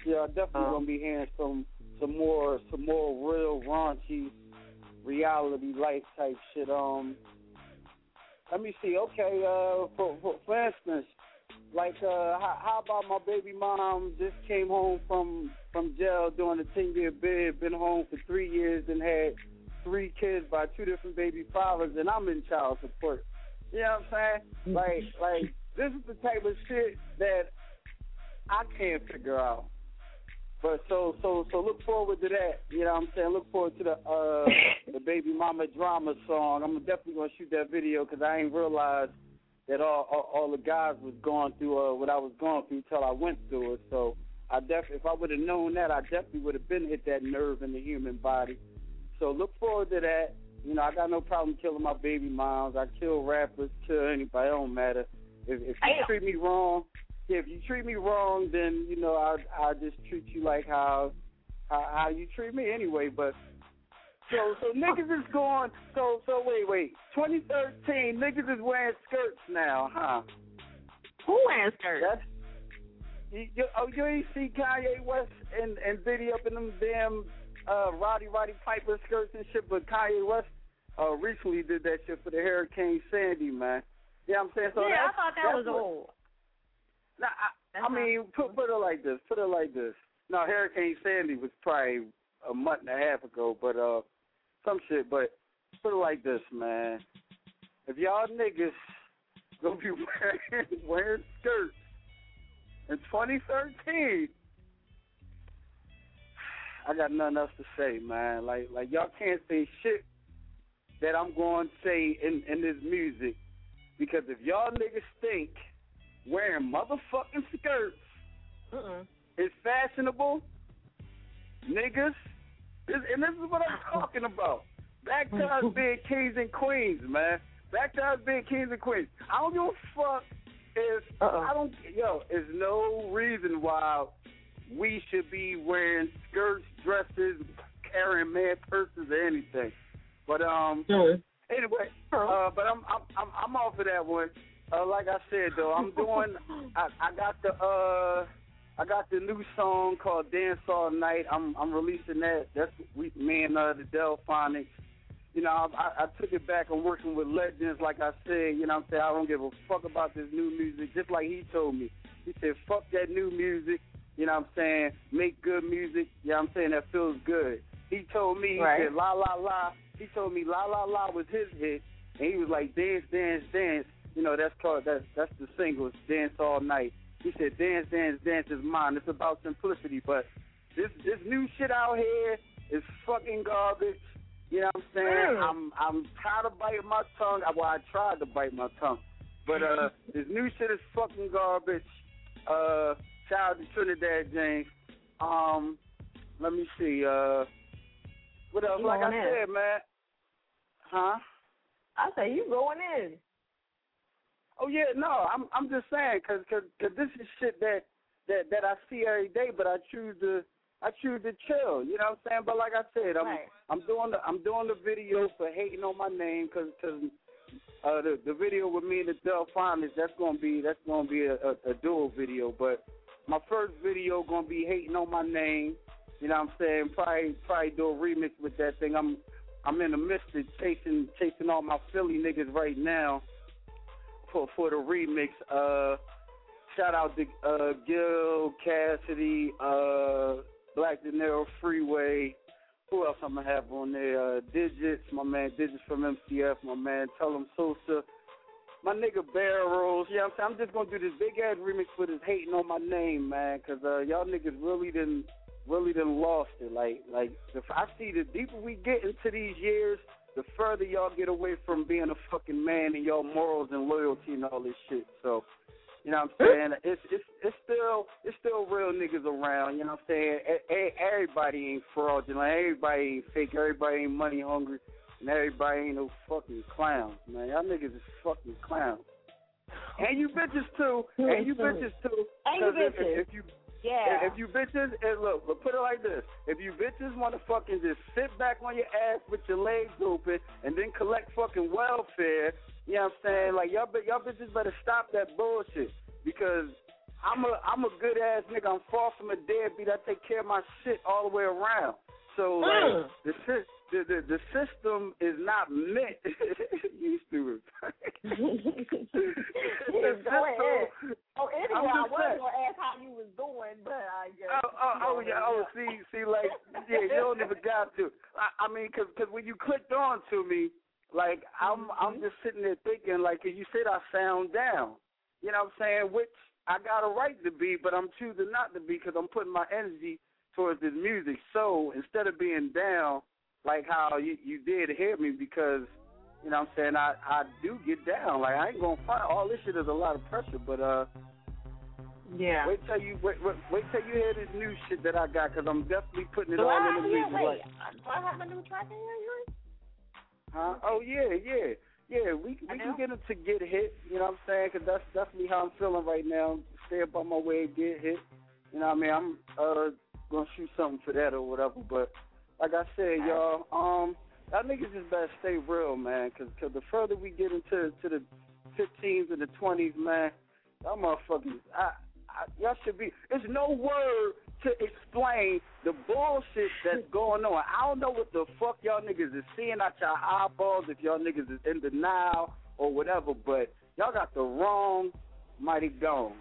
Yeah, I definitely Uh-huh. gonna be hearing some some more some more real raunchy reality life type shit. Um, let me see. Okay, uh, for for, for instance, like uh, how, how about my baby mom just came home from from jail doing a ten year bid, been home for three years and had three kids by two different baby fathers, and I'm in child support. You know what I'm saying? Like like this is the type of shit that I can't figure out. But so so so look forward to that. You know what I'm saying? Look forward to the uh the baby mama drama song. I'm definitely gonna shoot that video because I ain't realized that all, all all the guys was going through uh what I was going through till I went through it. So I def if I would have known that, I definitely would have been hit that nerve in the human body. So look forward to that. You know, I got no problem killing my baby moms. I kill rappers, kill anybody. It don't matter. If if you treat me wrong, if you treat me wrong, then you know I I just treat you like how how, how you treat me anyway. But so so niggas is going. So so wait wait. 2013 niggas is wearing skirts now, huh? Who wearing skirts? That's you, you, oh you ain't see Kanye West and and video up in them damn uh Roddy Roddy Piper skirts and shit, but Kanye West uh recently did that shit for the Hurricane Sandy, man. Yeah, I'm saying so. yeah, I thought that was old. Nah, I, I mean, put put it like this. Put it like this. Now, Hurricane Sandy was probably a month and a half ago, but uh, some shit. But put it like this, man. If y'all niggas gonna be wearing wearing skirts in 2013, I got nothing else to say, man. Like like y'all can't say shit that I'm going to say in in this music because if y'all niggas think wearing motherfucking skirts Mm-mm. is fashionable, niggas, this, and this is what I'm talking about. Back to us being kings and queens, man. Back to us being kings and queens. I don't give a fuck if Uh-oh. I don't. Yo, there's no reason why we should be wearing skirts, dresses, carrying man purses or anything. But um, anyway, uh, but I'm I'm I'm I'm off of that one. Uh, like I said though, I'm doing. I, I got the uh, I got the new song called Dance All Night. I'm I'm releasing that. That's we me and uh, the Delfonics. You know, I, I took it back. I'm working with legends, like I said. You know, what I'm saying I don't give a fuck about this new music. Just like he told me, he said, "Fuck that new music." You know what I'm saying? Make good music. You know what I'm saying? That feels good. He told me, he Right. said, La La La. He told me La La La was his hit. And he was like, Dance, Dance, Dance. You know, that's called, that's, that's the single, Dance All Night. He said, Dance, Dance, Dance is mine. It's about simplicity. But this, this new shit out here is fucking garbage. You know what I'm saying? Mm. I'm I'm tired of biting my tongue. Well, I tried to bite my tongue, but uh, this new shit is fucking garbage. Uh, shout out to Trinidad James. Um, let me see. Uh, what else? You like I in. said, man. Huh? I say you going in. Oh yeah, no, I'm I'm just saying because cause, 'cause this is shit that that that I see every day, but I choose to I choose to chill. You know what I'm saying? But like I said, I'm Right. I'm doing the I'm doing the video for hating on my name because cause, uh, the the video with me and the Delfonics that's gonna be that's gonna be a, a, a dual video. But my first video gonna be hating on my name. You know what I'm saying? Probably probably do a remix with that thing. I'm I'm in the midst of chasing chasing all my Philly niggas right now for for the remix. Uh, shout out to uh, Gil Cassidy, uh, Black De Niro Freeway. Who else I'm gonna have on there? Uh, Digits, my man Digits from MCF, my man Tell 'em Sosa, my nigga Barrels. Yeah, I'm I'm just gonna do this big ass remix for this hating on my name, man, 'cause uh, y'all niggas really didn't really didn't lost it. Like like if I see the deeper we get into these years, the further y'all get away from being a fucking man and y'all morals and loyalty and all this shit. So, you know what I'm saying? It's it's it's still it's still real niggas around. You know what I'm saying? E- e- Everybody ain't fraudulent. Everybody ain't fake. Everybody ain't money hungry. And everybody ain't no fucking clowns, man. Y'all niggas is fucking clowns. And you bitches too. And you bitches too. And you 'Cause if- bitches. If you Yeah. if you bitches, and look, but put it like this: if you bitches want to fucking just sit back on your ass with your legs open and then collect fucking welfare, you know what I'm saying? Like y'all, y'all bitches better stop that bullshit because I'm a I'm a good ass nigga. I'm far from a deadbeat. I take care of my shit all the way around. So like Mm. the, sy- the the the system is not meant. you stupid. Go ahead. Oh, anyway, I just was saying. gonna ask how you was doing, but I guess. Oh, oh, oh, yeah. Oh, see, see, like, yeah, you don't even got to. I, I mean, cause, 'cause when you clicked on to me, like, I'm, mm-hmm. I'm just sitting there thinking, like, you said I sound down. You know what I'm saying? Which I got a right to be, but I'm choosing not to be because I'm putting my energy towards this music. So instead of being down, like how you, you did hear me, because you know what I'm saying, I, I do get down. Like I ain't gonna fight. All this shit is a lot of pressure, but uh. Yeah. Wait till you wait, wait, wait till you hear this new shit that I got because I'm definitely putting it Do all I in the yeah, music. wait. Do I have a new track in here, huh? Oh yeah, yeah, yeah. We we can get it to get hit. You know what I'm saying? Because that's definitely how I'm feeling right now. Stay up on my way, get hit. You know what I mean? I'm uh gonna shoot something for that or whatever. But like I said, y'all, um, y'all niggas just better stay real, man. Because cause the further we get into to the 15s and the 20s, man, y'all motherfuckers, I, I, y'all should be. There's no word to explain the bullshit that's going on. I don't know what the fuck y'all niggas is seeing out your eyeballs if y'all niggas is in denial or whatever, but y'all got the wrong mighty dome.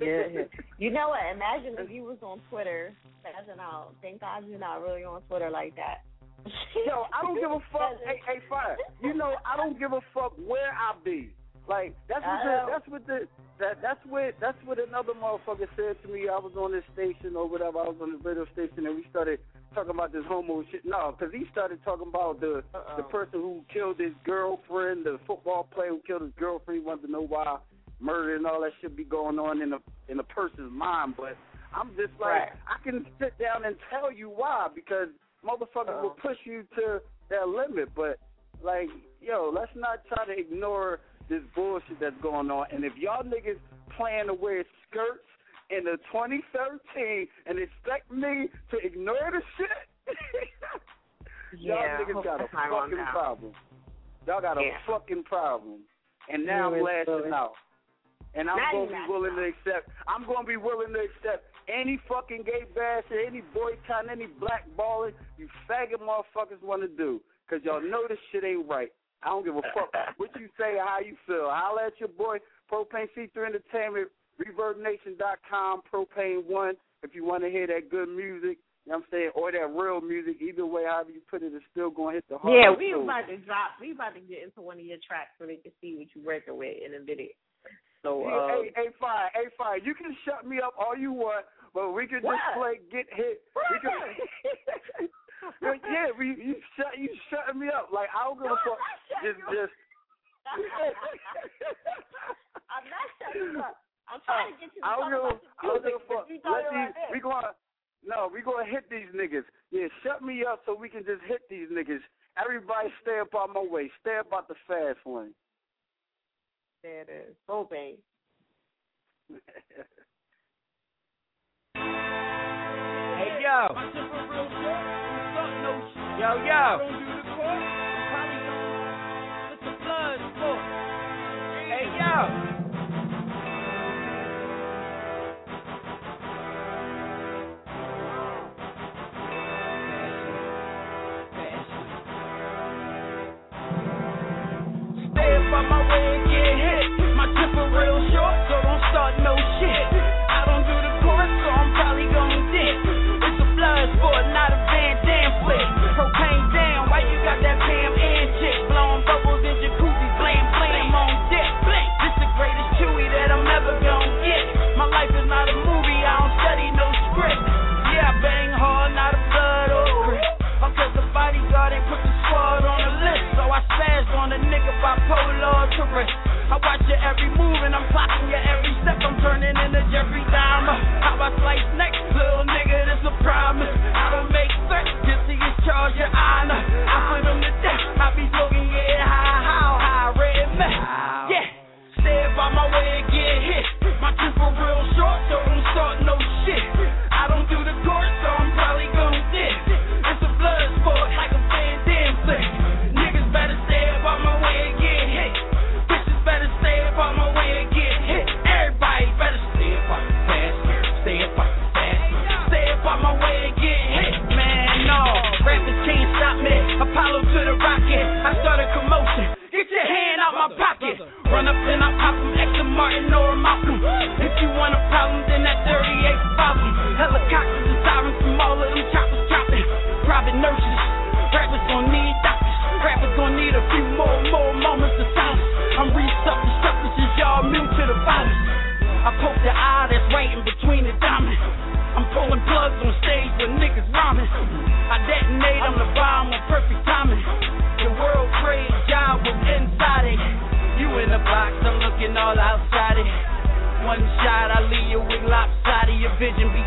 Yeah. You know what? Imagine if you was on Twitter passing out. Thank God you're not really on Twitter like that. Yo, I don't give a fuck. hey, hey, fire. You know, I don't give a fuck where I be. Like that's what the, uh-huh. that's what the that that's what that's what another motherfucker said to me. I was on this station or whatever. I was on the radio station and we started talking about this homo shit. No, because he started talking about the Uh-uh. the person who killed his girlfriend, the football player who killed his girlfriend. He wanted to know why murder and all that should be going on in a in a person's mind. But I'm just like Right. I can sit down and tell you why because motherfuckers will push you to their limit. But like, yo, let's not try to ignore this bullshit that's going on. And if y'all niggas plan to wear skirts in the 2013 and expect me to ignore the shit, y'all Yeah, niggas got a that's not wrong fucking problem. Y'all got a fucking problem. and now I'm Yeah, lashing out. And I'm gonna be lashing willing to accept. I'm gonna be willing to accept any fucking gay bashing, any boycotting, any blackballing you faggot motherfuckers want to do, cause y'all know this shit ain't right. I don't give a fuck what you say or how you feel. Holla at your boy Propane C3 Entertainment, ReverbNation.com, Propane One. If you want to hear that good music, you know what I'm saying, or that real music, either way, however you put it, it's still gonna hit the heart. Yeah, we about to drop. We about to get into one of your tracks so they can see what you working with in a video. So, Hey, uh, hey, hey, fine, hey, fine. You can shut me up all you want, but we can What? just play get hit. We can, But yeah, we you shut you shutting me up. Like I don't give a fuck. Just just. I'm not shutting up. I'm trying to get you to I don't give a, about I don't the give a music. fuck. Let these, we gonna no, we gonna hit these niggas. Yeah, shut me up so we can just hit these niggas. Everybody stay up out my way. Stay up out the fast lane. There it is. So bang. Hey yo. Yo yo. Bipolar tourist. I watch your every move and I'm plotting your every step. I'm turning into Jeffrey Dahmer. How I slice next, little nigga, this a promise. I don't make threats just to get charged your honor. I If you want a problem, then that 38 problem. Helicopters and sirens from all of them choppers chopping. Private nurses, rappers gon' need doctors. Rappers gon' need a few more, more moments of silence. I'm resuffering substances, y'all immune to the violence. I poke the eye that's right in between the diamonds. I'm pulling plugs on stage with niggas rhyming. I detonate on the bomb on perfect timing. The world trade job was inside it. You in the box, I'm looking all outside it. One shot, I leave you with lopsided. Your vision be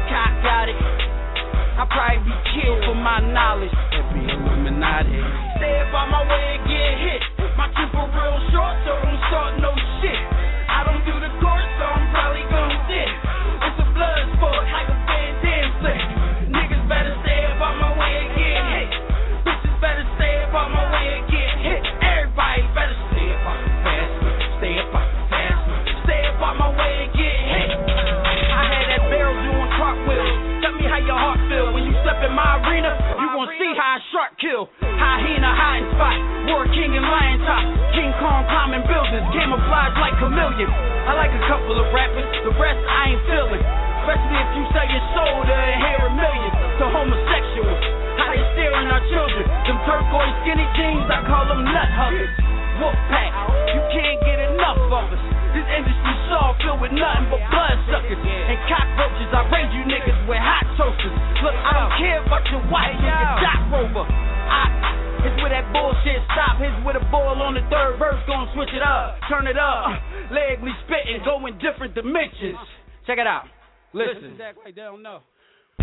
Camouflage like chameleon. I like a couple of rappers. The rest I ain't feeling. Especially if you sell your soul to inherit a million. To homosexuals. How they stealing our children. Them turquoise skinny jeans, I call them nut huggers. Wolf pack. You can't get enough of us. This industry saw filled with nothing but blood suckers and cockroaches. I raise you niggas with hot toasters. Look, I don't care about your wife or your dock rover. I, it's where that bullshit stop. It's where the ball on the third verse gonna switch it up, turn it up. Leg me spitting, go in different dimensions. Check it out. Listen. They don't know.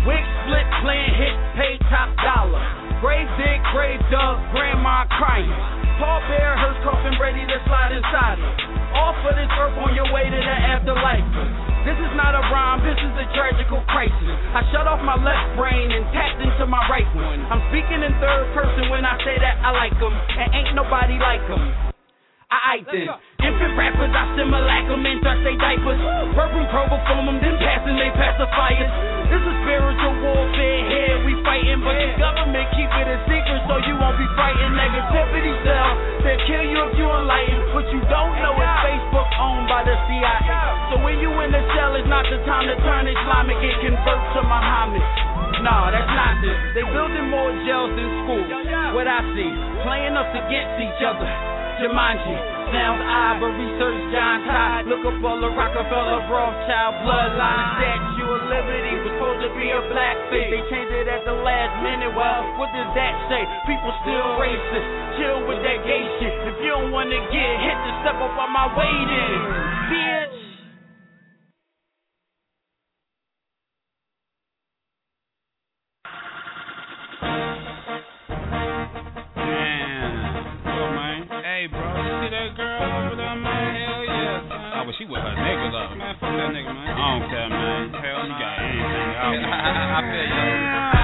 Wig split, playing hit, pay top dollar. Grave dig, grave dug, grandma crying. Paul Bear, hearse coffin ready to slide inside her. Off of this earth on your way to the afterlife. This is not a rhyme, this is a tragical crisis. I shut off my left brain and tapped into my right one. I'm speaking in third person when I say that I like them, and ain't nobody like them. I alright then. Infant rappers, I similac them and touch they diapers. Purple Kroger from them, then passing they pacifiers. This is spiritual warfare here, we fighting, but the government keep it a secret so you be frightened. Negativity cell, they'll kill you if you enlighten. What you don't know is Facebook owned by the CIA. So when you in the cell, it's not the time to turn Islamic and convert to Muhammad. Nah, that's not this. They building more jails than schools. What I see, playing us against each other. Jumanji, sounds odd, but research John Todd. Look up all the Rockefeller, Rothschild, bloodline, Statue of Liberty was supposed to be a black face. They changed it at the last minute. Well, what does that say? People still racist. Chill with that gay shit. If you don't wanna get hit, just step up on my way then, bitch. You see girl over there, man? Hell yeah, son. Oh, but she with her nigga, though. Man, fuck that nigga, man. I don't care, man. Hell, she got anything. I. I feel you.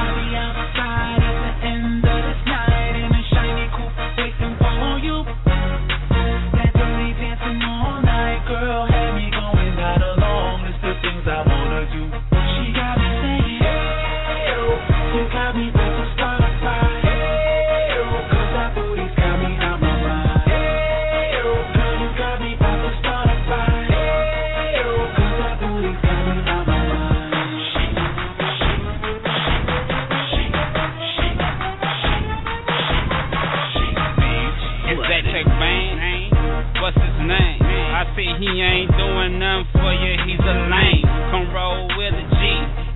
See ain't doing nothing for you, he's a lame. Come roll with a G,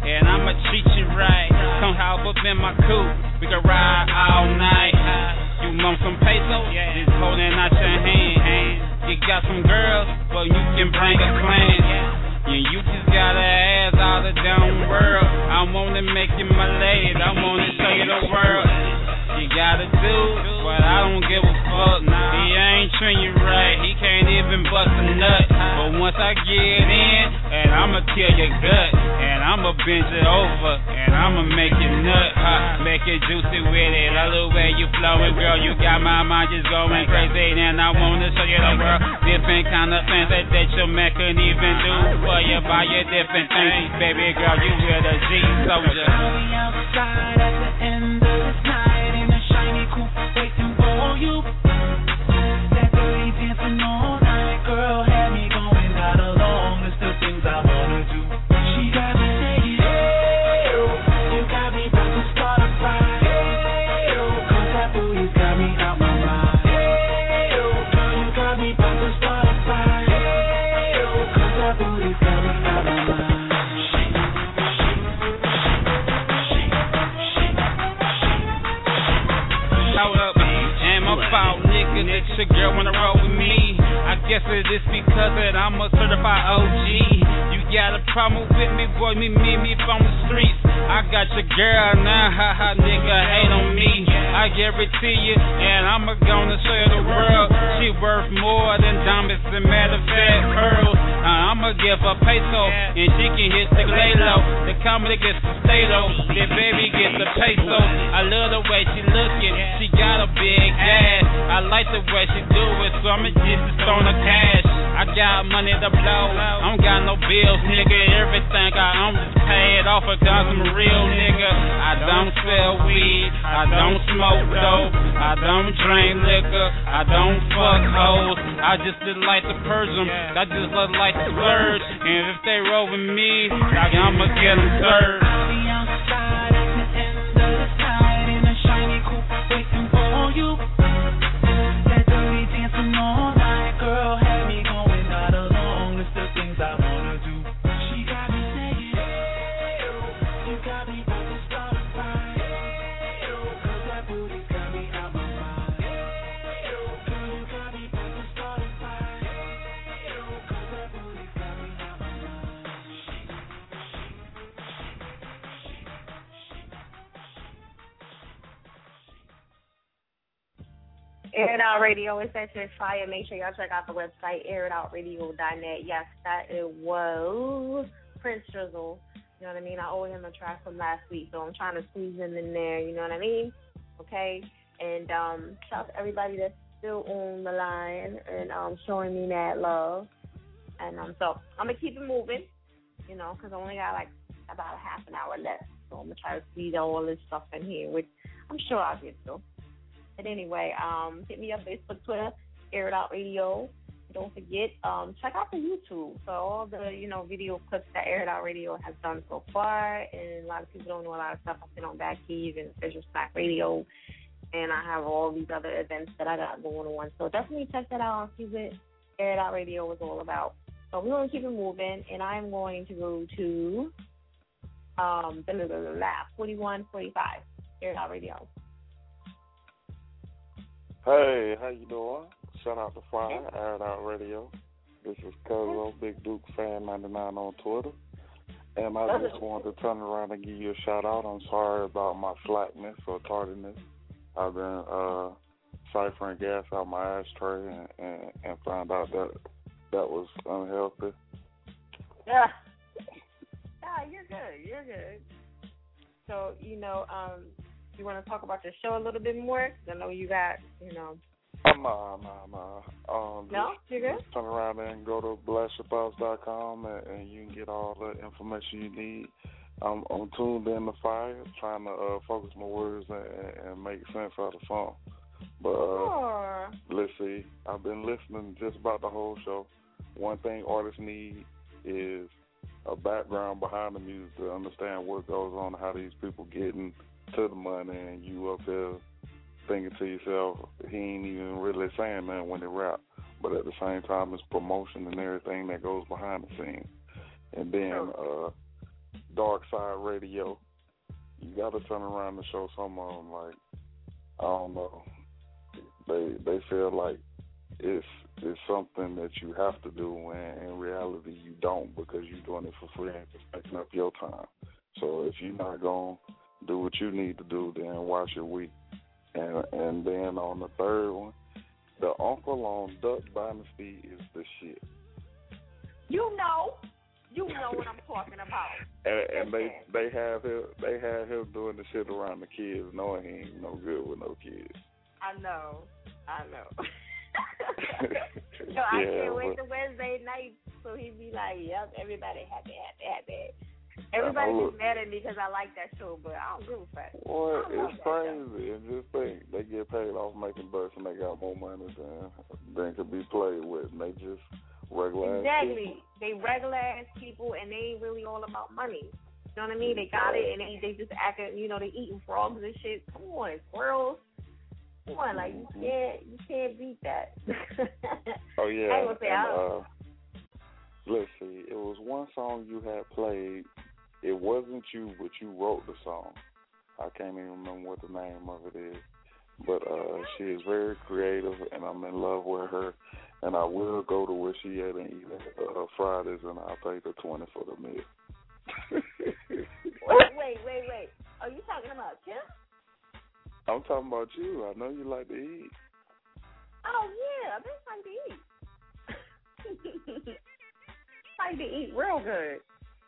and I'ma treat you right. Come hop up in my coupe, we can ride all night. You want some peso? Just holding out your hand. You got some girls, well you can bring a clan. Yeah, you just gotta ask all the damn world. I wanna make you my lady, I wanna show you the world. You gotta do But I don't give a fuck. He ain't treating you right, he can't even bust a nut. But once I get in, and I'ma kill your gut, and I'ma bend it over, and I'ma make it nut, huh? Make it juicy with it. I love way you flowing, girl. You got my mind just going crazy, and I wanna show you the world. Different kind of things that, that your man couldn't even do for you. Buy you different things, baby girl. You with a G soldier. Outside girl wanna roll with me. I guess it is because that I'm a certified OG. You got a problem with me, boy, me, me, me from the streets. I got your girl now, ha ha, nigga, hate on me. I guarantee you, and I'm gonna show you the world. She worth more than diamonds and matter of fact pearls. I'ma give her peso, and she can hit the low. The comedy gets the stay low, the baby gets the peso. I love the way she looking, she got a big. I like the way she do it, so I'ma just on the cash. I got money to blow, I don't got no bills, nigga. Everything I own is paid off, because I got some real nigga. I don't sell weed, I don't smoke dope, I don't drink liquor, I don't fuck hoes. I just did like the Persian, I just look like the splurge. And if they roll with me, I'ma get them served. Air It Out Radio is at your fire. Make sure y'all check out the website, airitoutradio.net. Yes, that it was Prince Drizzle. You know what I mean? I owe him a track from last week, so I'm trying to squeeze him in there. You know what I mean? Okay. And um, shout out to everybody that's still on the line and um showing me that love. And um, so I'm gonna keep it moving, you know, 'cause I only got like about a half an hour left. So I'm gonna try to squeeze all this stuff in here, which I'm sure I'll get to. But anyway, um, hit me up Facebook, Twitter, Air It Out Radio. Don't forget, um, check out the YouTube for all the you know video clips that Air It Out Radio has done so far. And a lot of people don't know a lot of stuff. I've been on Back Keys and Official Snack Radio, and I have all these other events that I got going on. So definitely check that out see what Air It Out Radio is all about. So we're going to keep it moving, and I'm going to go to um, the, the, the lab, 4145, Air It Out Radio. Hey, how you doing? Shout out to Fire, Air It Out Radio. This is Cuzzo, Big Duke Fan 99 on Twitter. And I just wanted to turn around and give you a shout out. I'm sorry about my slackness or tardiness. I've been uh ciphering gas out my ashtray and, and, and found out that that was unhealthy. Yeah. Yeah, you're good. You're good. So, you know, um, you want to talk about your show a little bit more? I know you got, you know. Uh, nah, nah, nah. Um, No? You're good? turn around and go to blastyourthoughts.com and, and you can get all the information you need. I'm, I'm tuned in to fire, trying to uh, focus my words and, and make sense out of the song. But uh, Sure. let's see. I've been listening just about the whole show. One thing artists need is a background behind the music to understand what goes on, how these people getting to the money, and you up there thinking to yourself, he ain't even really saying nothing when they rap. But at the same time, it's promotion and everything that goes behind the scenes. And then uh, Dark Side Radio, you got to turn around and show some of them like I don't know. They they feel like it's it's something that you have to do when in reality you don't because you're doing it for free and just taking up your time. So if you're not gonna do what you need to do, then watch your week. And and then on the third one, the uncle on Duck Dynasty is the shit. You know. You know what I'm talking about. And, and they they have him they have him doing the shit around the kids, knowing he ain't no good with no kids. I know. I know. so I Yeah, can't wait but- to Wednesday night so he'd be like, Yep, everybody happy, happy, happy. Everybody gets mad at me because I like that show, but I don't give a fuck. Love it's crazy. And just think, they get paid off making bucks and they got more money than than could be played with. And they just regular ass Exactly. They regular ass people and they ain't really all about money. You know what I mean? They got it and they they just acting you know, they eating frogs and shit. Come on, squirrels. Come on, like you can't you can't beat that. Oh yeah. I ain't gonna say and, I uh, let's see. It was one song you had played. It wasn't you, but you wrote the song. I can't even remember what the name of it is. But uh she is very creative and I'm in love with her and I will go to where she at and eat uh, Fridays and I'll pay the twenty for the meal. wait, wait, wait, wait. Are you talking about Kim? I'm talking about you. I know you like to eat. Oh yeah, I just like to eat. like to eat real good.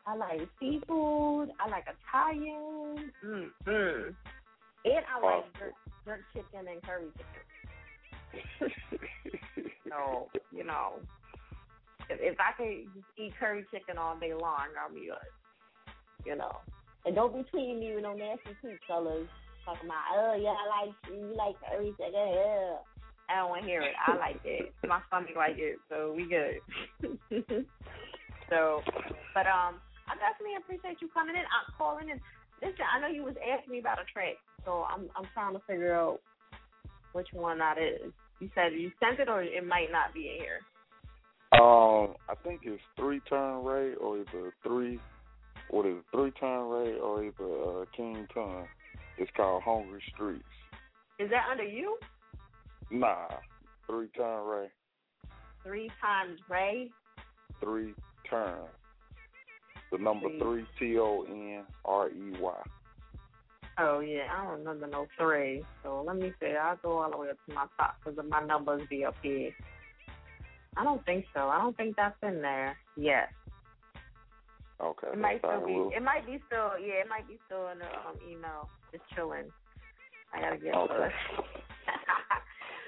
I like seafood. I like Italian. Mm mm. And I like jerk, jerk chicken and curry chicken. So you know, if, if I could just eat curry chicken all day long, I'll be good. You know, and don't be tweeting me with no nasty tweets, fellas. Talking about, oh yeah, I like you like curry chicken. Yeah. I don't want to hear it. I like it. My stomach like it, so we good. so, but um, definitely appreciate you coming in. I'm calling in. Listen, I know you was asking me about a track, so I'm I'm trying to figure out which one that is. You said you sent it, or it might not be in here. Um, I think it's three turn Ray or either three, what is it, three turn Ray or either uh, King Ton. It's called Hungry Streets. Is that under you? Nah, three turn Ray, Three times Ray. three turn. The number Three. T O N R E Y. Oh yeah, I don't remember no three. So let me see. I'll go all the way up to my top because of my numbers be up here. I don't think so. I don't think that's in there yet. Okay, It might still be. right. It might be still. Yeah, it might be still in the um, email. Just chilling. I gotta get Okay. to it.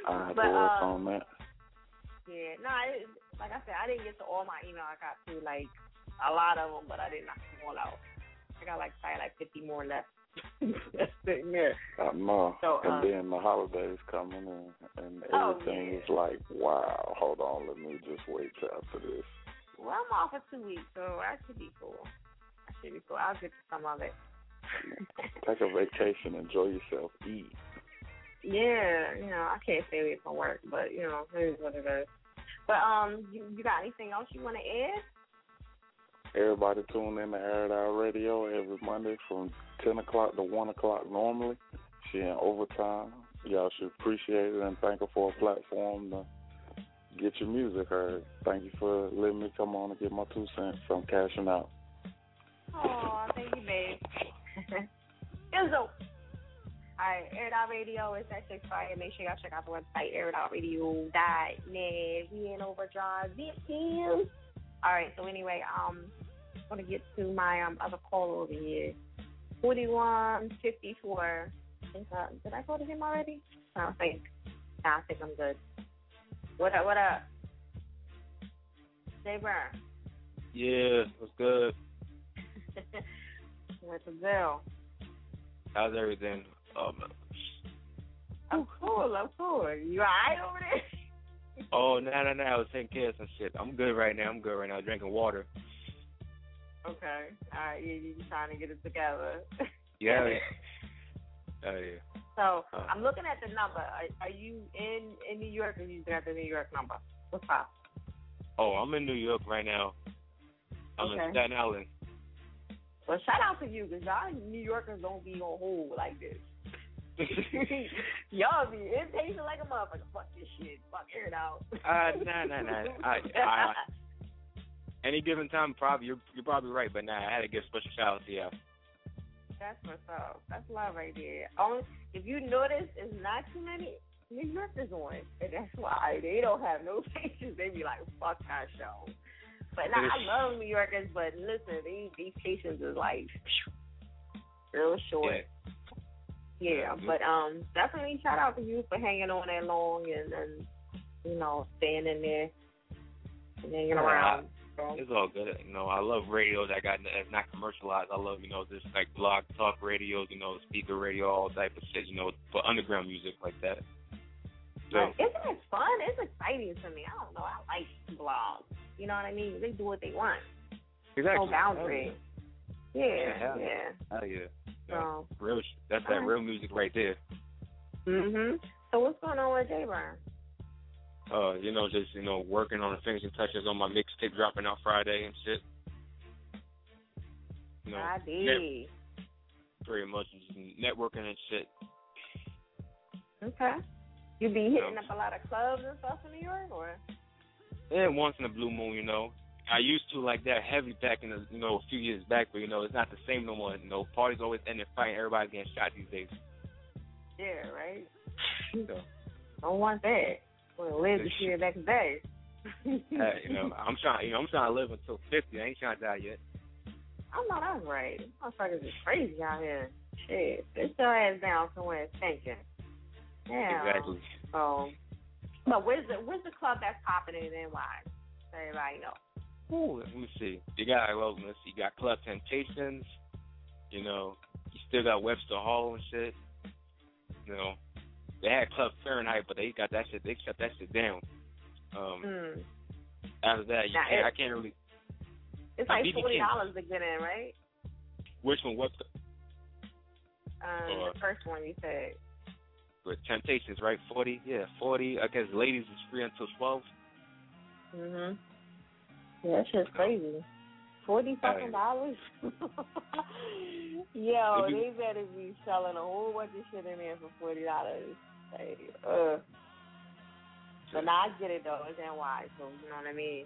I have But, to work um, on that. Yeah, no, it, like I said, I didn't get to all my email. I got to like a lot of them, but I didn't knock them all out. I got like probably like 50 more left. Sitting there. I know. So, and um, then the holidays coming and and Oh, everything yeah. is like, wow, hold on, let me just wait till after this. Well, I'm off for two weeks, so that should be cool. That should be cool. I'll get to some of it. Take a vacation, enjoy yourself, eat. Yeah, you know, I can't stay away from work, but you know, it is what it is. But um, you, you got anything else you want to add? Everybody tune in to Air It Radio every Monday from 10 o'clock to 1 o'clock normally. She in overtime. Y'all should appreciate it and thank her for a platform to get your music heard. Thank you for letting me come on and get my two cents. I'm cashing out. Oh, thank you, babe. Izzo. Alright, Air It Out Radio is at 6 Friday. Make sure y'all check out the website, airitoutradio.net. We in overdrive. Alright, so anyway, um, I'm going to get to my um, other call over here. 4154. Uh, did I go to him already? I don't think. Nah, I think I'm good. What up, what up? Jay Burn. Yeah, what's good? What's the deal? How's everything? Um, I'm cool, I'm cool. You alright over there? oh, no, no, no. I was taking care of some shit. I'm good right now. I'm good right now. Drinking water. Okay. Alright, you you trying to get it together. Yeah. Oh, yeah. so Uh. I'm looking at the number. Are, are you in in New York or you got the New York number? What's up? Oh, I'm in New York right now. I'm Okay. in Staten Island. Well, shout out to you because y'all New Yorkers don't be on hold like this. y'all be impatient like a motherfucker. Fuck this shit. Fuck it out. Uh, nah, nah, nah. I, I, any given time, probably you're you're probably right, but nah, I had to give special shout out to you. That's what's up. That's love right there. Only if you notice, it's not too many New Yorkers on, and that's why they don't have no patience. They be like, "Fuck our show." But nah, I love New Yorkers, but listen, these these patients is like real short. Yeah, but um, definitely shout out to you for hanging on that long and and you know staying in there and hanging Yeah, around. It's all good. You know, I love radio that got that's not commercialized. I love, you know, just like blog talk radios, you know, speaker radio, all type of shit, you know, for underground music like that. So Like, isn't it fun? It's exciting to me. I don't know. I like blogs. You know what I mean? They do what they want. exactly. No boundary. Yeah, Yeah, yeah. hell yeah. So, Real that's that Alright. real music right there. mhm. So what's going on with J Burn? Uh, you know, just, you know, working on the finishing touches on my mixtape dropping out Friday and shit. You know, I net- did. pretty much networking and shit. Okay. You be hitting up a lot of clubs and stuff in New York, or? And once in a blue moon, you know. I used to like that heavy back in the you know, a few years back, but you know, it's not the same no more. You know, parties always end in fighting, everybody's getting shot these days. Yeah, right. So Don't want that. Want to live to see the next day. hey, you know, I'm trying you know, I'm trying to live until fifty. I ain't trying to die yet. I know that's right. Motherfuckers is crazy out here. Shit, sit your ass down somewhere thinking. Yeah. Exactly. So, but where's the where's the club that's popping in and why? So everybody know. Ooh, let me see. You got well, let's see, you got Club Temptations, you know, you still got Webster Hall and shit. You know. They had Club Fahrenheit, but they got that shit they shut that shit down. Um Mm. after that you can't, I can't really It's like forty dollars to get in, right? which one Webster Um, Uh, the first one you said. with Temptations, right? Forty, yeah, forty. I guess ladies is free until twelve. Mhm. Yeah, that shit's crazy. Forty fucking dollars. Yo, you- they better be selling a whole bunch of shit in there for forty dollars. Hey, uh. But now I get it though. It's NY, so you know what I mean.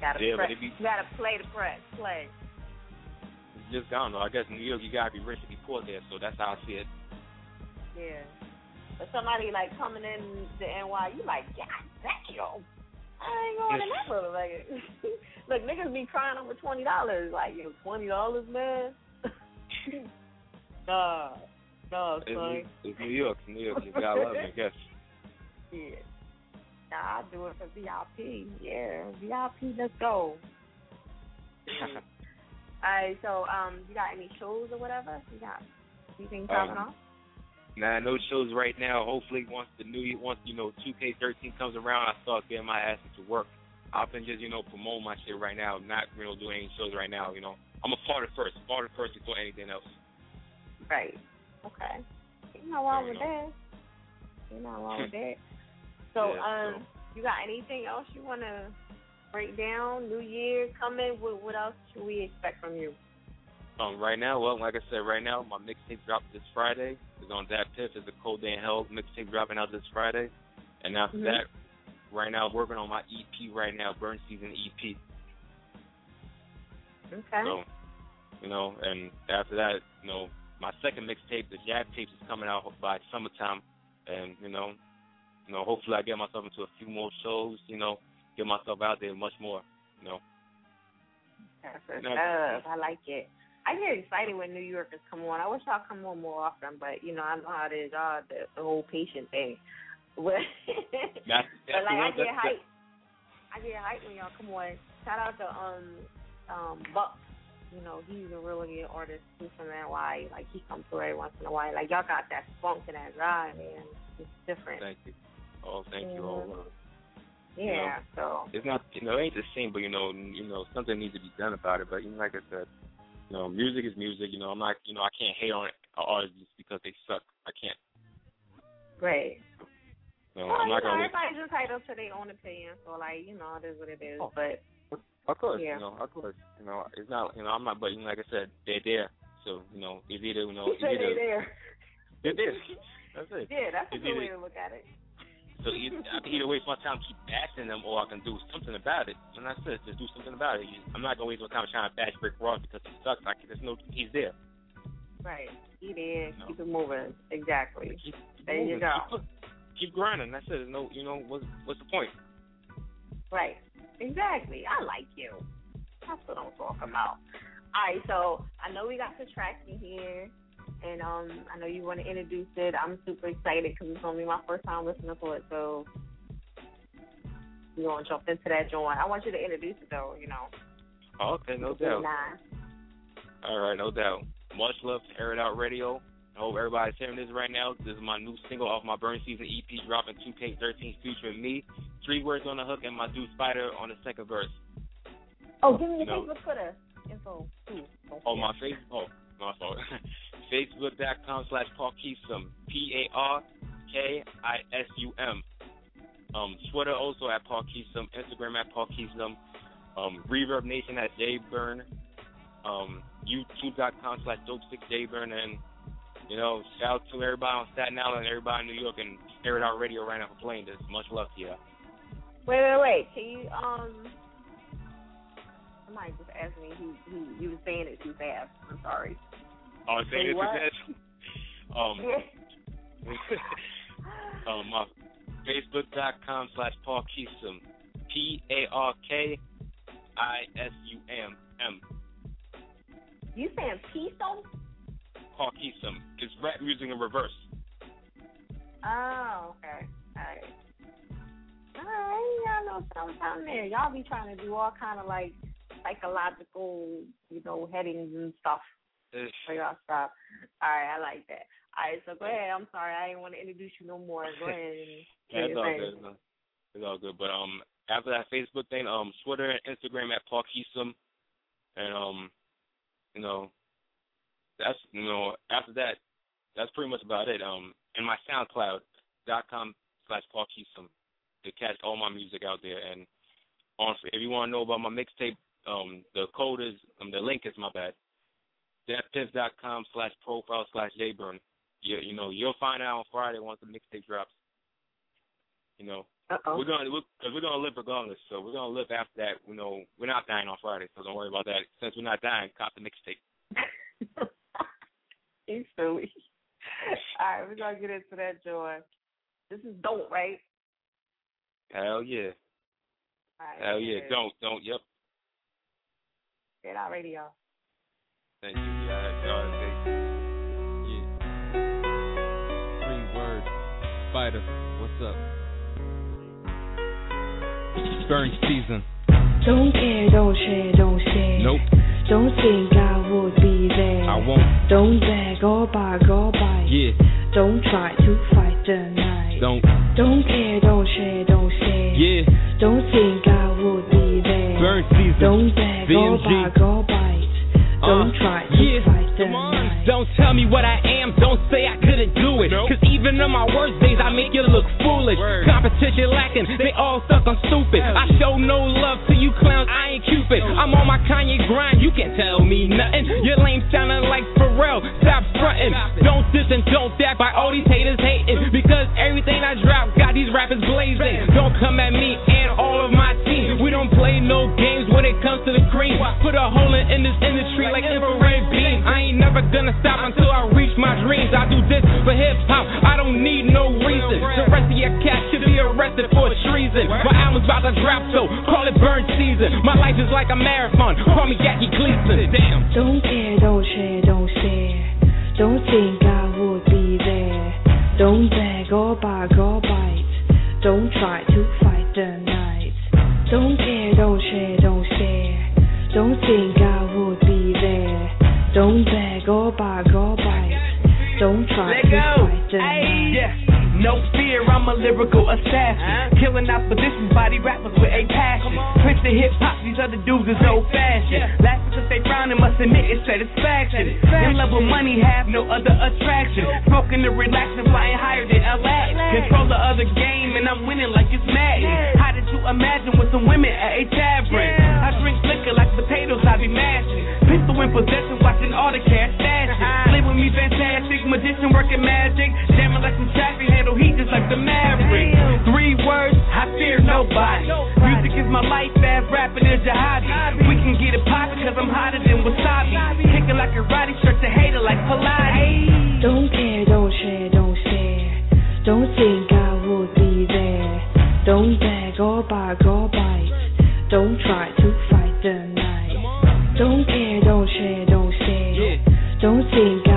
Gotta Yeah, but press, it be- you gotta play the press, play. Just I don't know. I guess in New York you gotta be rich to be poor there, so that's how I see it. Yeah. But somebody like coming in to NY, you like, God damn. I ain't going in that motherfucker. Look, niggas be crying over twenty dollars. Like, yo, twenty dollars, man. nah, nah, It's son. New, it's New York, New York. You gotta love it, I guess. Shit. Nah, I'll do it for VIP. Yeah, VIP. Let's go. All right. So, um, you got any shows or whatever? You got anything popping Um, off? Nah, no shows right now. Hopefully, once the new year, once you know 2K13 comes around, I start getting my ass into work. I've been just you know promoting my shit right now, not you know doing any shows right now. You know, I'm a part of first, part of first before anything else. Right. Okay. Ain't no wrong with that. Ain't no wrong with that. So, Yeah, um, you got anything else you want to break down? New Year coming. What, what else should we expect from you? Um, right now, well, like I said, right now my mixtape dropped this Friday. It's on that Piff. It's a Cold Day in Hell mixtape dropping out this Friday, and after Mhm. that, right now working on my EP right now, Burn Season EP. Okay. So, you know, and after that, you know, my second mixtape, the Jab tapes, is coming out by summertime, and you know, you know, hopefully I get myself into a few more shows. You know, get myself out there much more. You know. That's what's up. I like it. I get excited when New Yorkers come on. I wish y'all come on more often, but you know I know how it is. Y'all the, the whole patient thing. But, That's, but like I get That's, hyped. I get hyped when y'all come on. Shout out to um um Buck. You know he's a really good artist. He's from NY. Like he comes through every once in a while. Like y'all got that funk and that ride, man. It's different. Thank you. Oh, thank you. Mhm. All. Yeah. So It's not, you know, it ain't the same, but you know, you know, something needs to be done about it. But you know, like I said, you know, music is music. You know, I'm not, you know, I can't hate on artists just because they suck. I can't. great. You know, well, I'm you not gonna. Everybody's entitled to their own opinion. So like you know it is what it is. Oh. But of course, Yeah. you know, of course, you know, it's not, you know, I'm not, but you know, like I said, they're there. So you know, it's either, you know, it's either they there. they're there. That's it. Yeah, that's a good either- way to look at it. So either, I can either waste my time keep bashing them, or I can do something about it. And that's it. Just do something about it. I'm not gonna waste my time trying to bash Rick Ross because he sucks. Can, there's no, he's there. Right. He did. No. Keep it moving. Exactly. Keep, There you go. Keep, keep grinding. That's it. There's no, you know, what's what's the point? Right. Exactly. I like you. That's what I'm talking about. All right, so I know we got the track in here, and um, I know you want to introduce it. I'm super excited because it's gonna be my first time listening to it. So we're gonna jump into that joint. I want you to introduce it though. You know. Okay, no doubt. All right, no doubt. Much love to Air It Out Radio. I hope everybody's hearing this right now. This is my new single off my Burn Season EP dropping 2K13 featuring me. Three words on the hook and my dude Spider on the second verse. Oh, give me your No. Facebook, Twitter info too. Oh, my face. Oh, my fault. Facebook.com slash Parkisum. P A R K I S U M. Um, Twitter also at Parkisum. Instagram at Parkisum. Um, Reverb Nation at Dave Jburn. Um, YouTube.com slash Dope6Jburn. And, you know, shout out to everybody on Staten Island and everybody in New York and Air It Out Radio right now for playing this. Much love to you. Wait, wait, wait. Can you um? Somebody just asked me who who you was saying it too fast. I'm sorry. Oh, saying Say it too fast. Um, um, my Facebook.com slash Paul Keesum. P A R K I S U M M. You saying Piso? Parkisum. It's rap music in reverse. Oh, okay. Alright. Alright, y'all know something down there. Y'all be trying to do all kind of like psychological, you know, headings and stuff for y'all stuff. Alright, I like that. Alright, so go ahead. I'm sorry, I didn't want to introduce you no more. Go ahead and Yeah, it's all thing. good. It's all good. But um, after that Facebook thing, um, Twitter and Instagram at Parkisum, and um, you know, that's you know, after that, that's pretty much about it. Um, and my SoundCloud dot com slash Parkisum to catch all my music out there. And honestly, if you want to know about my mixtape, um, the code is um, the link is my bad. DatPiff.com slash profile slash Jburn. You, you know, you'll find out on Friday once the mixtape drops. You know, Uh-oh. we're gonna we're, cause we're gonna live regardless. So we're gonna live after that. You know, we're not dying on Friday, so don't worry about that. Since we're not dying, cop the mixtape. He's silly. All right, we're gonna get into that, Joy. This is dope, right? Hell yeah, All right, hell yeah. good. Don't don't. Yep. Get out radio. Thank you. Yeah, y'all say. Yeah. Three words. Spider, what's up? Burn season. Don't care, don't share, don't stare. Nope. Don't think I would be there. I won't. Don't beg or beg or bite. Yeah. Don't try to fight the night. Don't. Don't care, don't share, don't stare. Yeah. Don't think I would be there. Burn season. Don't beg or VMG. beg or bite. Don't Uh, try to yeah. fight the night. Don't tell me what I am, don't say I couldn't do it. Cause even on my worst days, I make you look foolish. Competition lacking, they all stuck on stupid. I show no love to you clowns, I ain't Cupid. I'm on my Kanye grind, you can't tell me nothing. Your lame sounding like Pharrell, stop fronting. Don't diss and don't dack by all these haters hating. Because everything I drop got these rappers blazing. Don't come at me and all of my team. We don't play no games when it comes to the cream. Put a hole in, in this industry like infrared beam. I ain't never gonna stop until I reach my dreams. I do this for hip hop, I don't need no reason. The rest of your cats should be arrested for treason. My album's about to drop, so call it burn season. My life is like a marathon, call me Jackie Gleason. Damn. Don't care, don't share, don't stare. Don't think I would be there. Don't beg or beg or bite. Don't try to fight the night. Don't care, don't share, don't stare. Don't think I would be there. Don't beg or beg. Don't try Let go. fight the. Yeah. No fear, I'm a lyrical assassin. Killing opposition, body rappers with a passion. Prince of hip hop, these other dudes is old fashioned. Laughing because they frown and must admit it's satisfaction. In love with money, have no other attraction. Smoking the relaxing, flying higher than Aladdin. Control the other game, and I'm winning like it's Madden. How did you imagine with some women at a tavern? I drink liquor like potatoes, I be mashing. Pistol in possession, watching all the cash stashing. Uh-huh. Play with me, fantastic magician working magic. Jamming like some traffic, handle heat just like the Maverick. Three words, I fear nobody. Music is my life, fast rapping is your hobby. We can get it poppin' cause I'm hotter than wasabi. Kicking like a roddy, stretch a hater like Pilates. Don't care, don't share, don't stare. Don't think I would be there. Don't beg or beg or bite. Don't try to fight the night. Don't care, don't share, don't stare. Don't think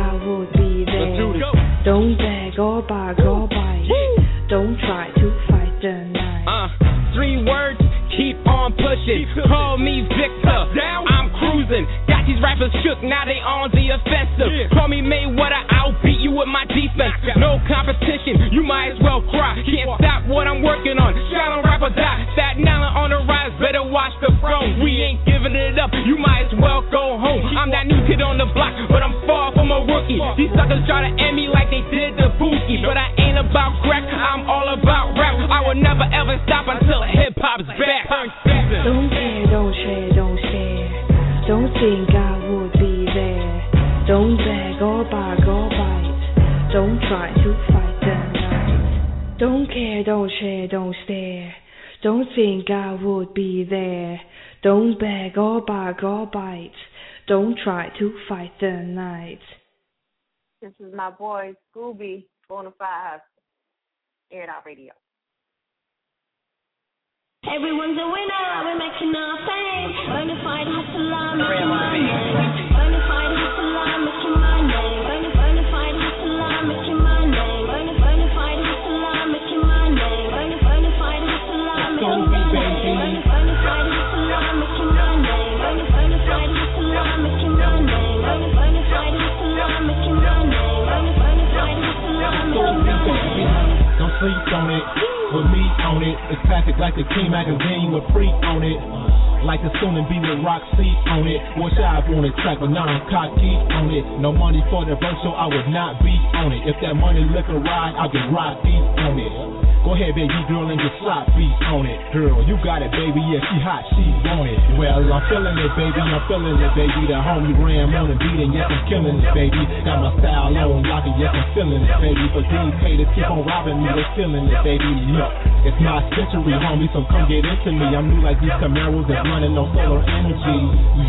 beg or beg or bite. Don't try to fight the night. Uh, three words, keep on pushing. Call me Victor, I'm cruising. These rappers shook, now they on the offensive. Call me Mayweather, I'll beat you with my defense. No competition, you might as well cry. Can't stop what I'm working on. Shine on rap or die. Staten Island on the rise, better watch the throne. We ain't giving it up, you might as well go home. I'm that new kid on the block, but I'm far from a rookie. These suckers try to end me like they did the Bookie, but I ain't about crack, I'm all about rap. I will never ever stop until hip hop's back. Don't care, don't share, don't. Don't think I would be there. Don't beg or beg or bite. Don't try to fight the night. Don't care, don't share, don't stare. Don't think I would be there. Don't beg or beg or bite. Don't try to fight the night. This is my boy Scooby, Bonafide, Air Out Radio. Everyone's a winner, we're making our fame. Bonafide hustler, making my name. Bonafide hustler, making my name. Bonafide hustler, making my name. Bonafide hustler, making my name. Bonafide hustler, making my name. Bonafide hustler, making my name. Bonafide hustler, making my name. Bonafide hustler, making my name. Bonafide hustler, making my name. Don't sleep on it, on it. It's classic like the King magazine with freak on it. Like the soon and be with rock seat on it. Wish I on the track, but now I'm cocky on it. No money for the verse, so I would not be on it. If that money looking right, I'll get rock deep on it. Go ahead, baby girl, and get slot beat on it. Girl, you got it, baby. Yeah, she hot, she want it. Well, I'm feeling it, baby. I'm feeling it, baby. The homie ram on the beat, and yes, I'm killing it, baby. Got my style on lock, and yes, I'm feeling it, baby. But these haters keep on robbing me, they're feeling it, baby. Look, it's my century, homie, so come get into me. I'm new like these Camaros that's running on solar energy.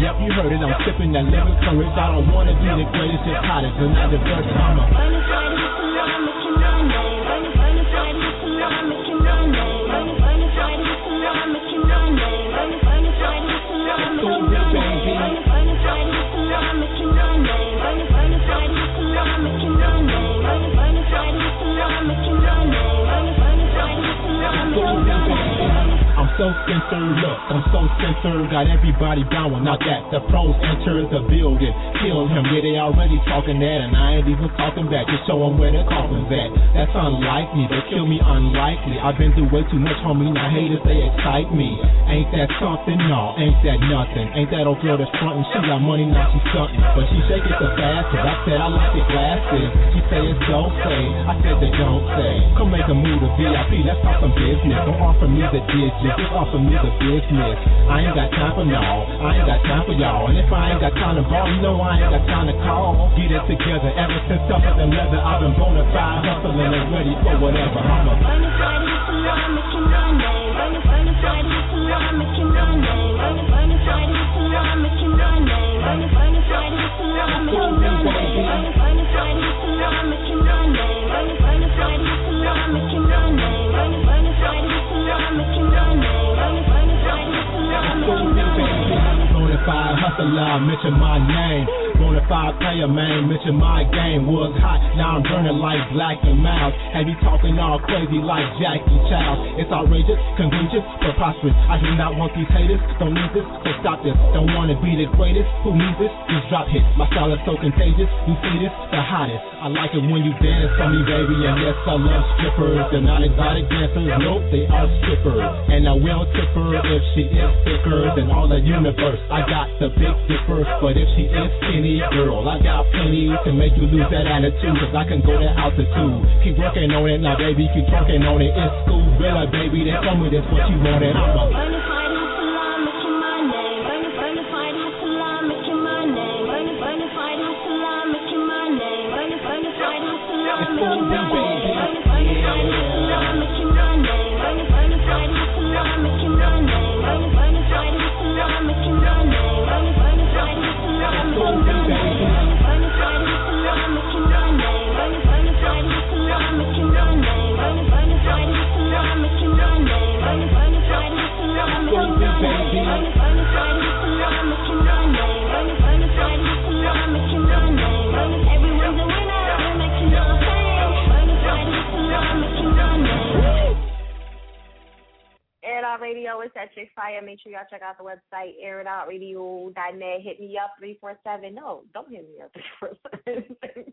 Yep, you heard it. I'm sipping that living courage. I don't wanna be the greatest, just hottest, and not the first time. Bonafide so censored. Look, I'm so censored. Got everybody bowing. Not that the pros enter the building. Kill him. Yeah, they already talking that, and I ain't even talking back. Just show them where the coffin's at. That's unlike me. They kill me unlikely. I've been through way too much, homie. Now haters, they excite me. Ain't that something? No, ain't that nothing. Ain't that old girl that's frontin'? She got money, now she stuntin'. But she shake it the fastest. I said I like the glasses. She say it's don't say. I said they don't say. Come make a move to VIP. Let's talk some business. Don't offer me the digits. Just offer me the. I ain't got time for y'all. I ain't got time for y'all. And if I ain't got time to ball, you know I ain't got time to call. Get it together. Ever since tougher than leather, I've been bona fide hustling and ready for whatever. I'm a Bonafide hustler, making my name. Bona- Bonafide hustler, making my name. Bona- Bonafide hustler, making my name. Bona- Bonafide hustler, making my. Bona- making my name. Bonafide hustler, mention my name. Bonafide player, man, mention my game. Was hot, now I'm burning like black and mouse. Have you talking all crazy like Jackie Child? It's outrageous, contagious, preposterous. I do not want these haters, don't need this, so stop this. Don't wanna be the greatest, who needs this? Just drop hits. My style is so contagious, you see this, the hottest. I like it when you dance for me, baby, and yes, I love strippers. They're not exotic dancers, nope, they are strippers. And I will tip her if she is thicker than all the universe. I got the big dipper, but if she is skinny, girl, I got plenty to make you lose that attitude, cause I can go to altitude. Keep working on it now, baby, keep working on it. It's school, Bella, baby, they told me that's what you wanted. I'm a Out Radio is at Chick Fire. Make sure y'all check out the website, airitoutradio.net. Hit me up, 347. No, don't hit me up, 347.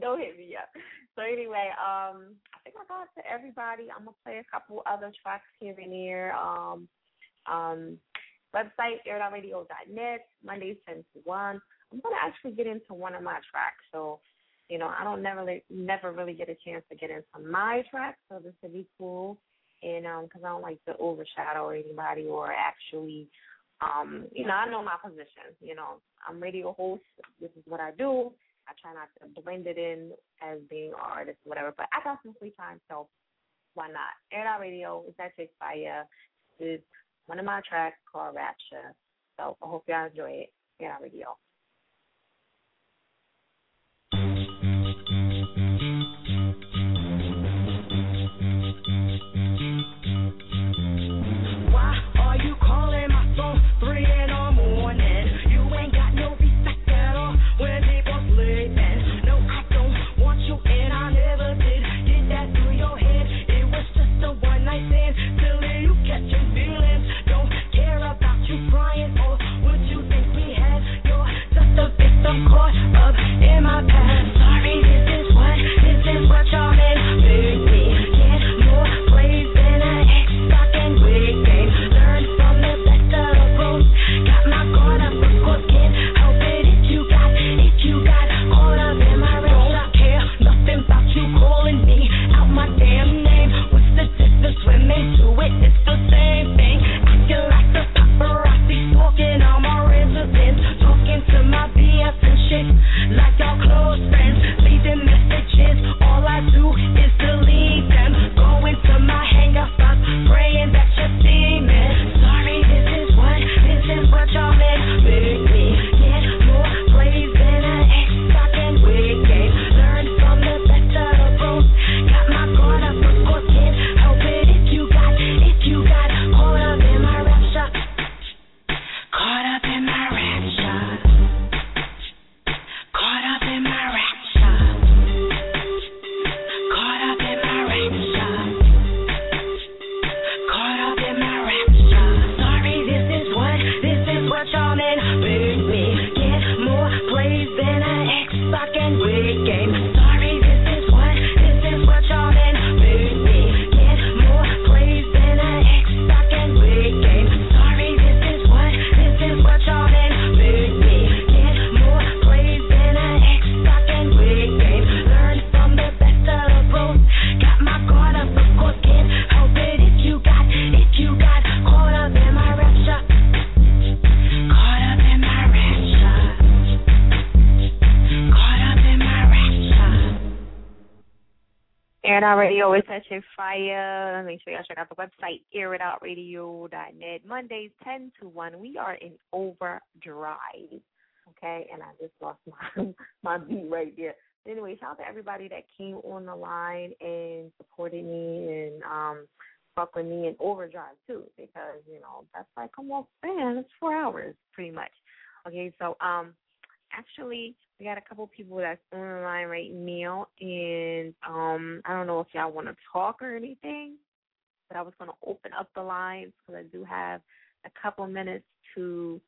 don't hit me up. So, anyway, um, I think I got to everybody. I'm going to play a couple other tracks here and there. Um, um, website, airitoutradio.net, Mondays 10 to 1. I'm going to actually get into one of my tracks. So, you know, I don't never never really get a chance to get into my tracks. So, this would be cool and um 'cause I don't like to overshadow anybody or actually um you know I know my position you know. I'm radio host this is what I do. I try not to blend it in as being an artist or whatever but I got some free time so why not? Air It Out Radio is that Chick Fire. Is one of my tracks called Rapture so I hope y'all enjoy it. Air It Out Radio Air It Out Radio is such a fire. Make sure y'all check out the website, airitoutradio.net. Mondays 10 to 1. We are in overdrive. Okay, and I just lost my my beat right there. But Anyway, shout out to everybody that came on the line and supported me and um fuck with me in overdrive too, because, you know, that's like almost man, it's four hours pretty much. Okay, so um actually we got a couple people that's on the line right now, and um, I don't know if y'all want to talk or anything, but I was going to open up the lines because I do have a couple minutes to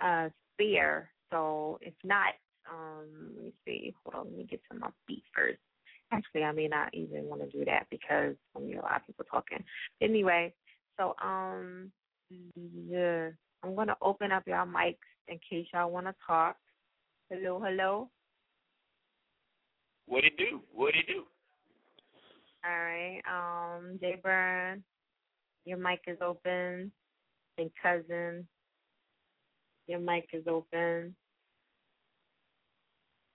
uh, spare. So if not, um, let me see. Hold on, let me get to my beat first. Actually, I may not even want to do that because I mean a lot of people talking. Anyway, so um, yeah, I'm gonna open up y'all mics in case y'all want to talk. Hello, hello. What it do? What it do? All right. Um, Jay Burn, your mic is open. And cousin, your mic is open.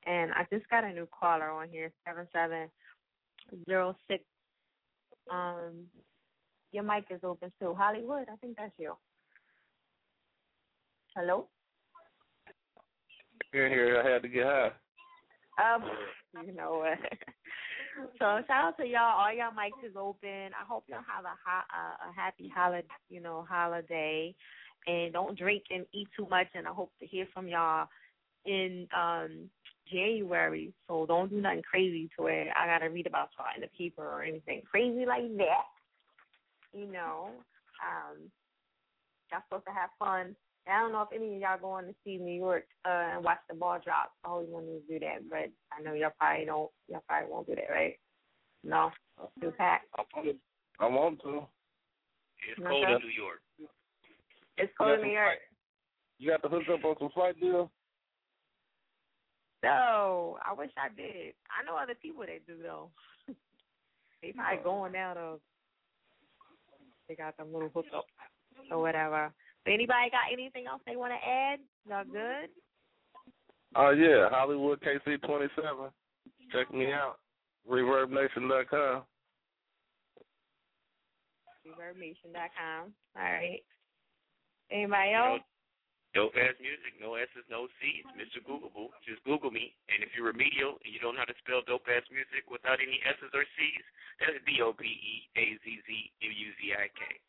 And I just got a new caller on here, seven seven zero six. Um, your mic is open too. Hollywood, I think that's you. Hello. Here, here, I had to get high. Um, you know what? so shout out to y'all. All y'all mics is open. I hope y'all have a uh, a happy holiday, you know, holiday, and don't drink and eat too much. And I hope to hear from y'all in um January. So don't do nothing crazy to where I gotta read about y'all in the paper or anything crazy like that. You know, um, y'all supposed to have fun. I don't know if any of y'all going to see New York uh, and watch the ball drop. I always wanted to do that, but I know y'all probably don't. Y'all probably won't do that, right? No, too packed. I want to. It's Okay. cold in New York. It's cold in New York. You got to hook up on some flight deal? So I wish I did. I know other people that do though. they probably going now though. They got them little hookups or whatever. But anybody got anything else they want to add? Y'all mm-hmm. good? Oh yeah, Hollywood KC twenty seven. Check me out. ReverbNation.com. ReverbNation.com. All right. Anybody else? Dope ass music, no S's, no C's. Mr. Googleable, just Google me. And if you're remedial and you don't know how to spell dope ass music without any S's or C's, that's D O B E A Z Z M U Z I K.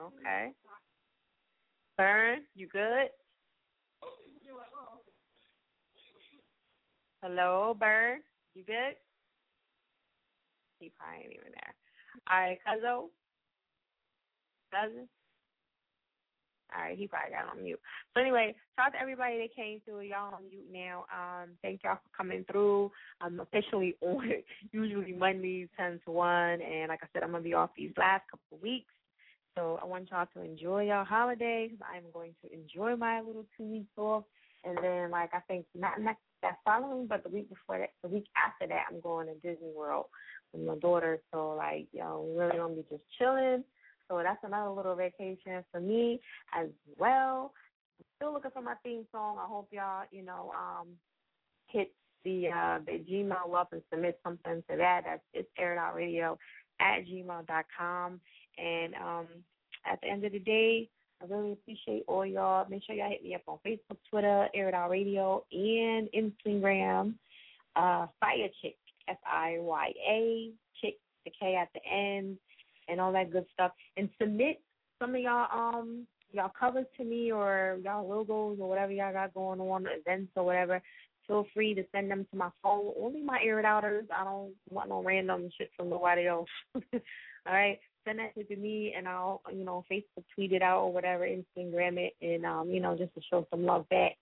Okay. Burn, you good? Hello, Burn, you good? He probably ain't even there. All right, Cuzzo. Cousin. All right, he probably got on mute. So anyway, shout out to everybody that came through. Y'all on mute now. Um, thank y'all for coming through. I'm officially on usually Mondays ten to one, and like I said, I'm gonna be off these last couple of weeks. So I want y'all to enjoy your holidays. I'm going to enjoy my little two weeks off, and then like I think not next that following, but the week before that, the week after that, I'm going to Disney World with my daughter. So like, you know, we're really gonna be just chilling. So that's another little vacation for me as well. Still looking for my theme song. I hope y'all, you know, um, hit the uh the Gmail up and submit something to that. That's it's aired at gmail dot com. And um at the end of the day, I really appreciate all y'all. Make sure y'all hit me up on Facebook, Twitter, Air It Out Radio, and Instagram. Uh, Fire Chick, F I Y A, Chick, the K at the end, and all that good stuff. And submit some of y'all um y'all covers to me or y'all logos or whatever y'all got going on, events or whatever. Feel free to send them to my phone. Only my air it outers. I don't want no random shit from nobody else. all right send that to me and I'll, you know, Facebook tweet it out or whatever, Instagram it and um, you know, just to show some love back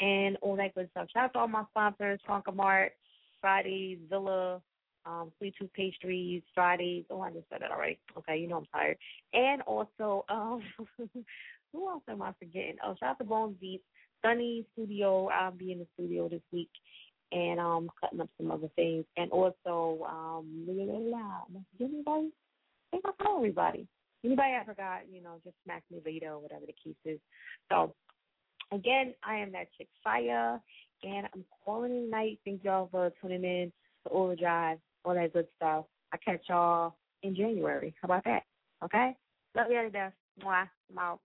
and all that good stuff. Shout out to all my sponsors, Funka Mart, Fridays, Villa, um, Sweet Tooth Pastries, Fridays. Oh, I just said that already. Okay, you know I'm tired. And also, um who else am I forgetting? Oh, shout out to Bones Beats, Sunny Studio. I'll be in the studio this week and um cutting up some other things. And also, um blah, blah, blah. Think I call everybody. Anybody I forgot, you know, just smack me later or whatever the case is. So again, I am that chick fire and I'm calling it night. Thank y'all for tuning in to Overdrive all that good stuff. I catch y'all in January. How about that? Okay? Love you to death. Mwah. I'm out.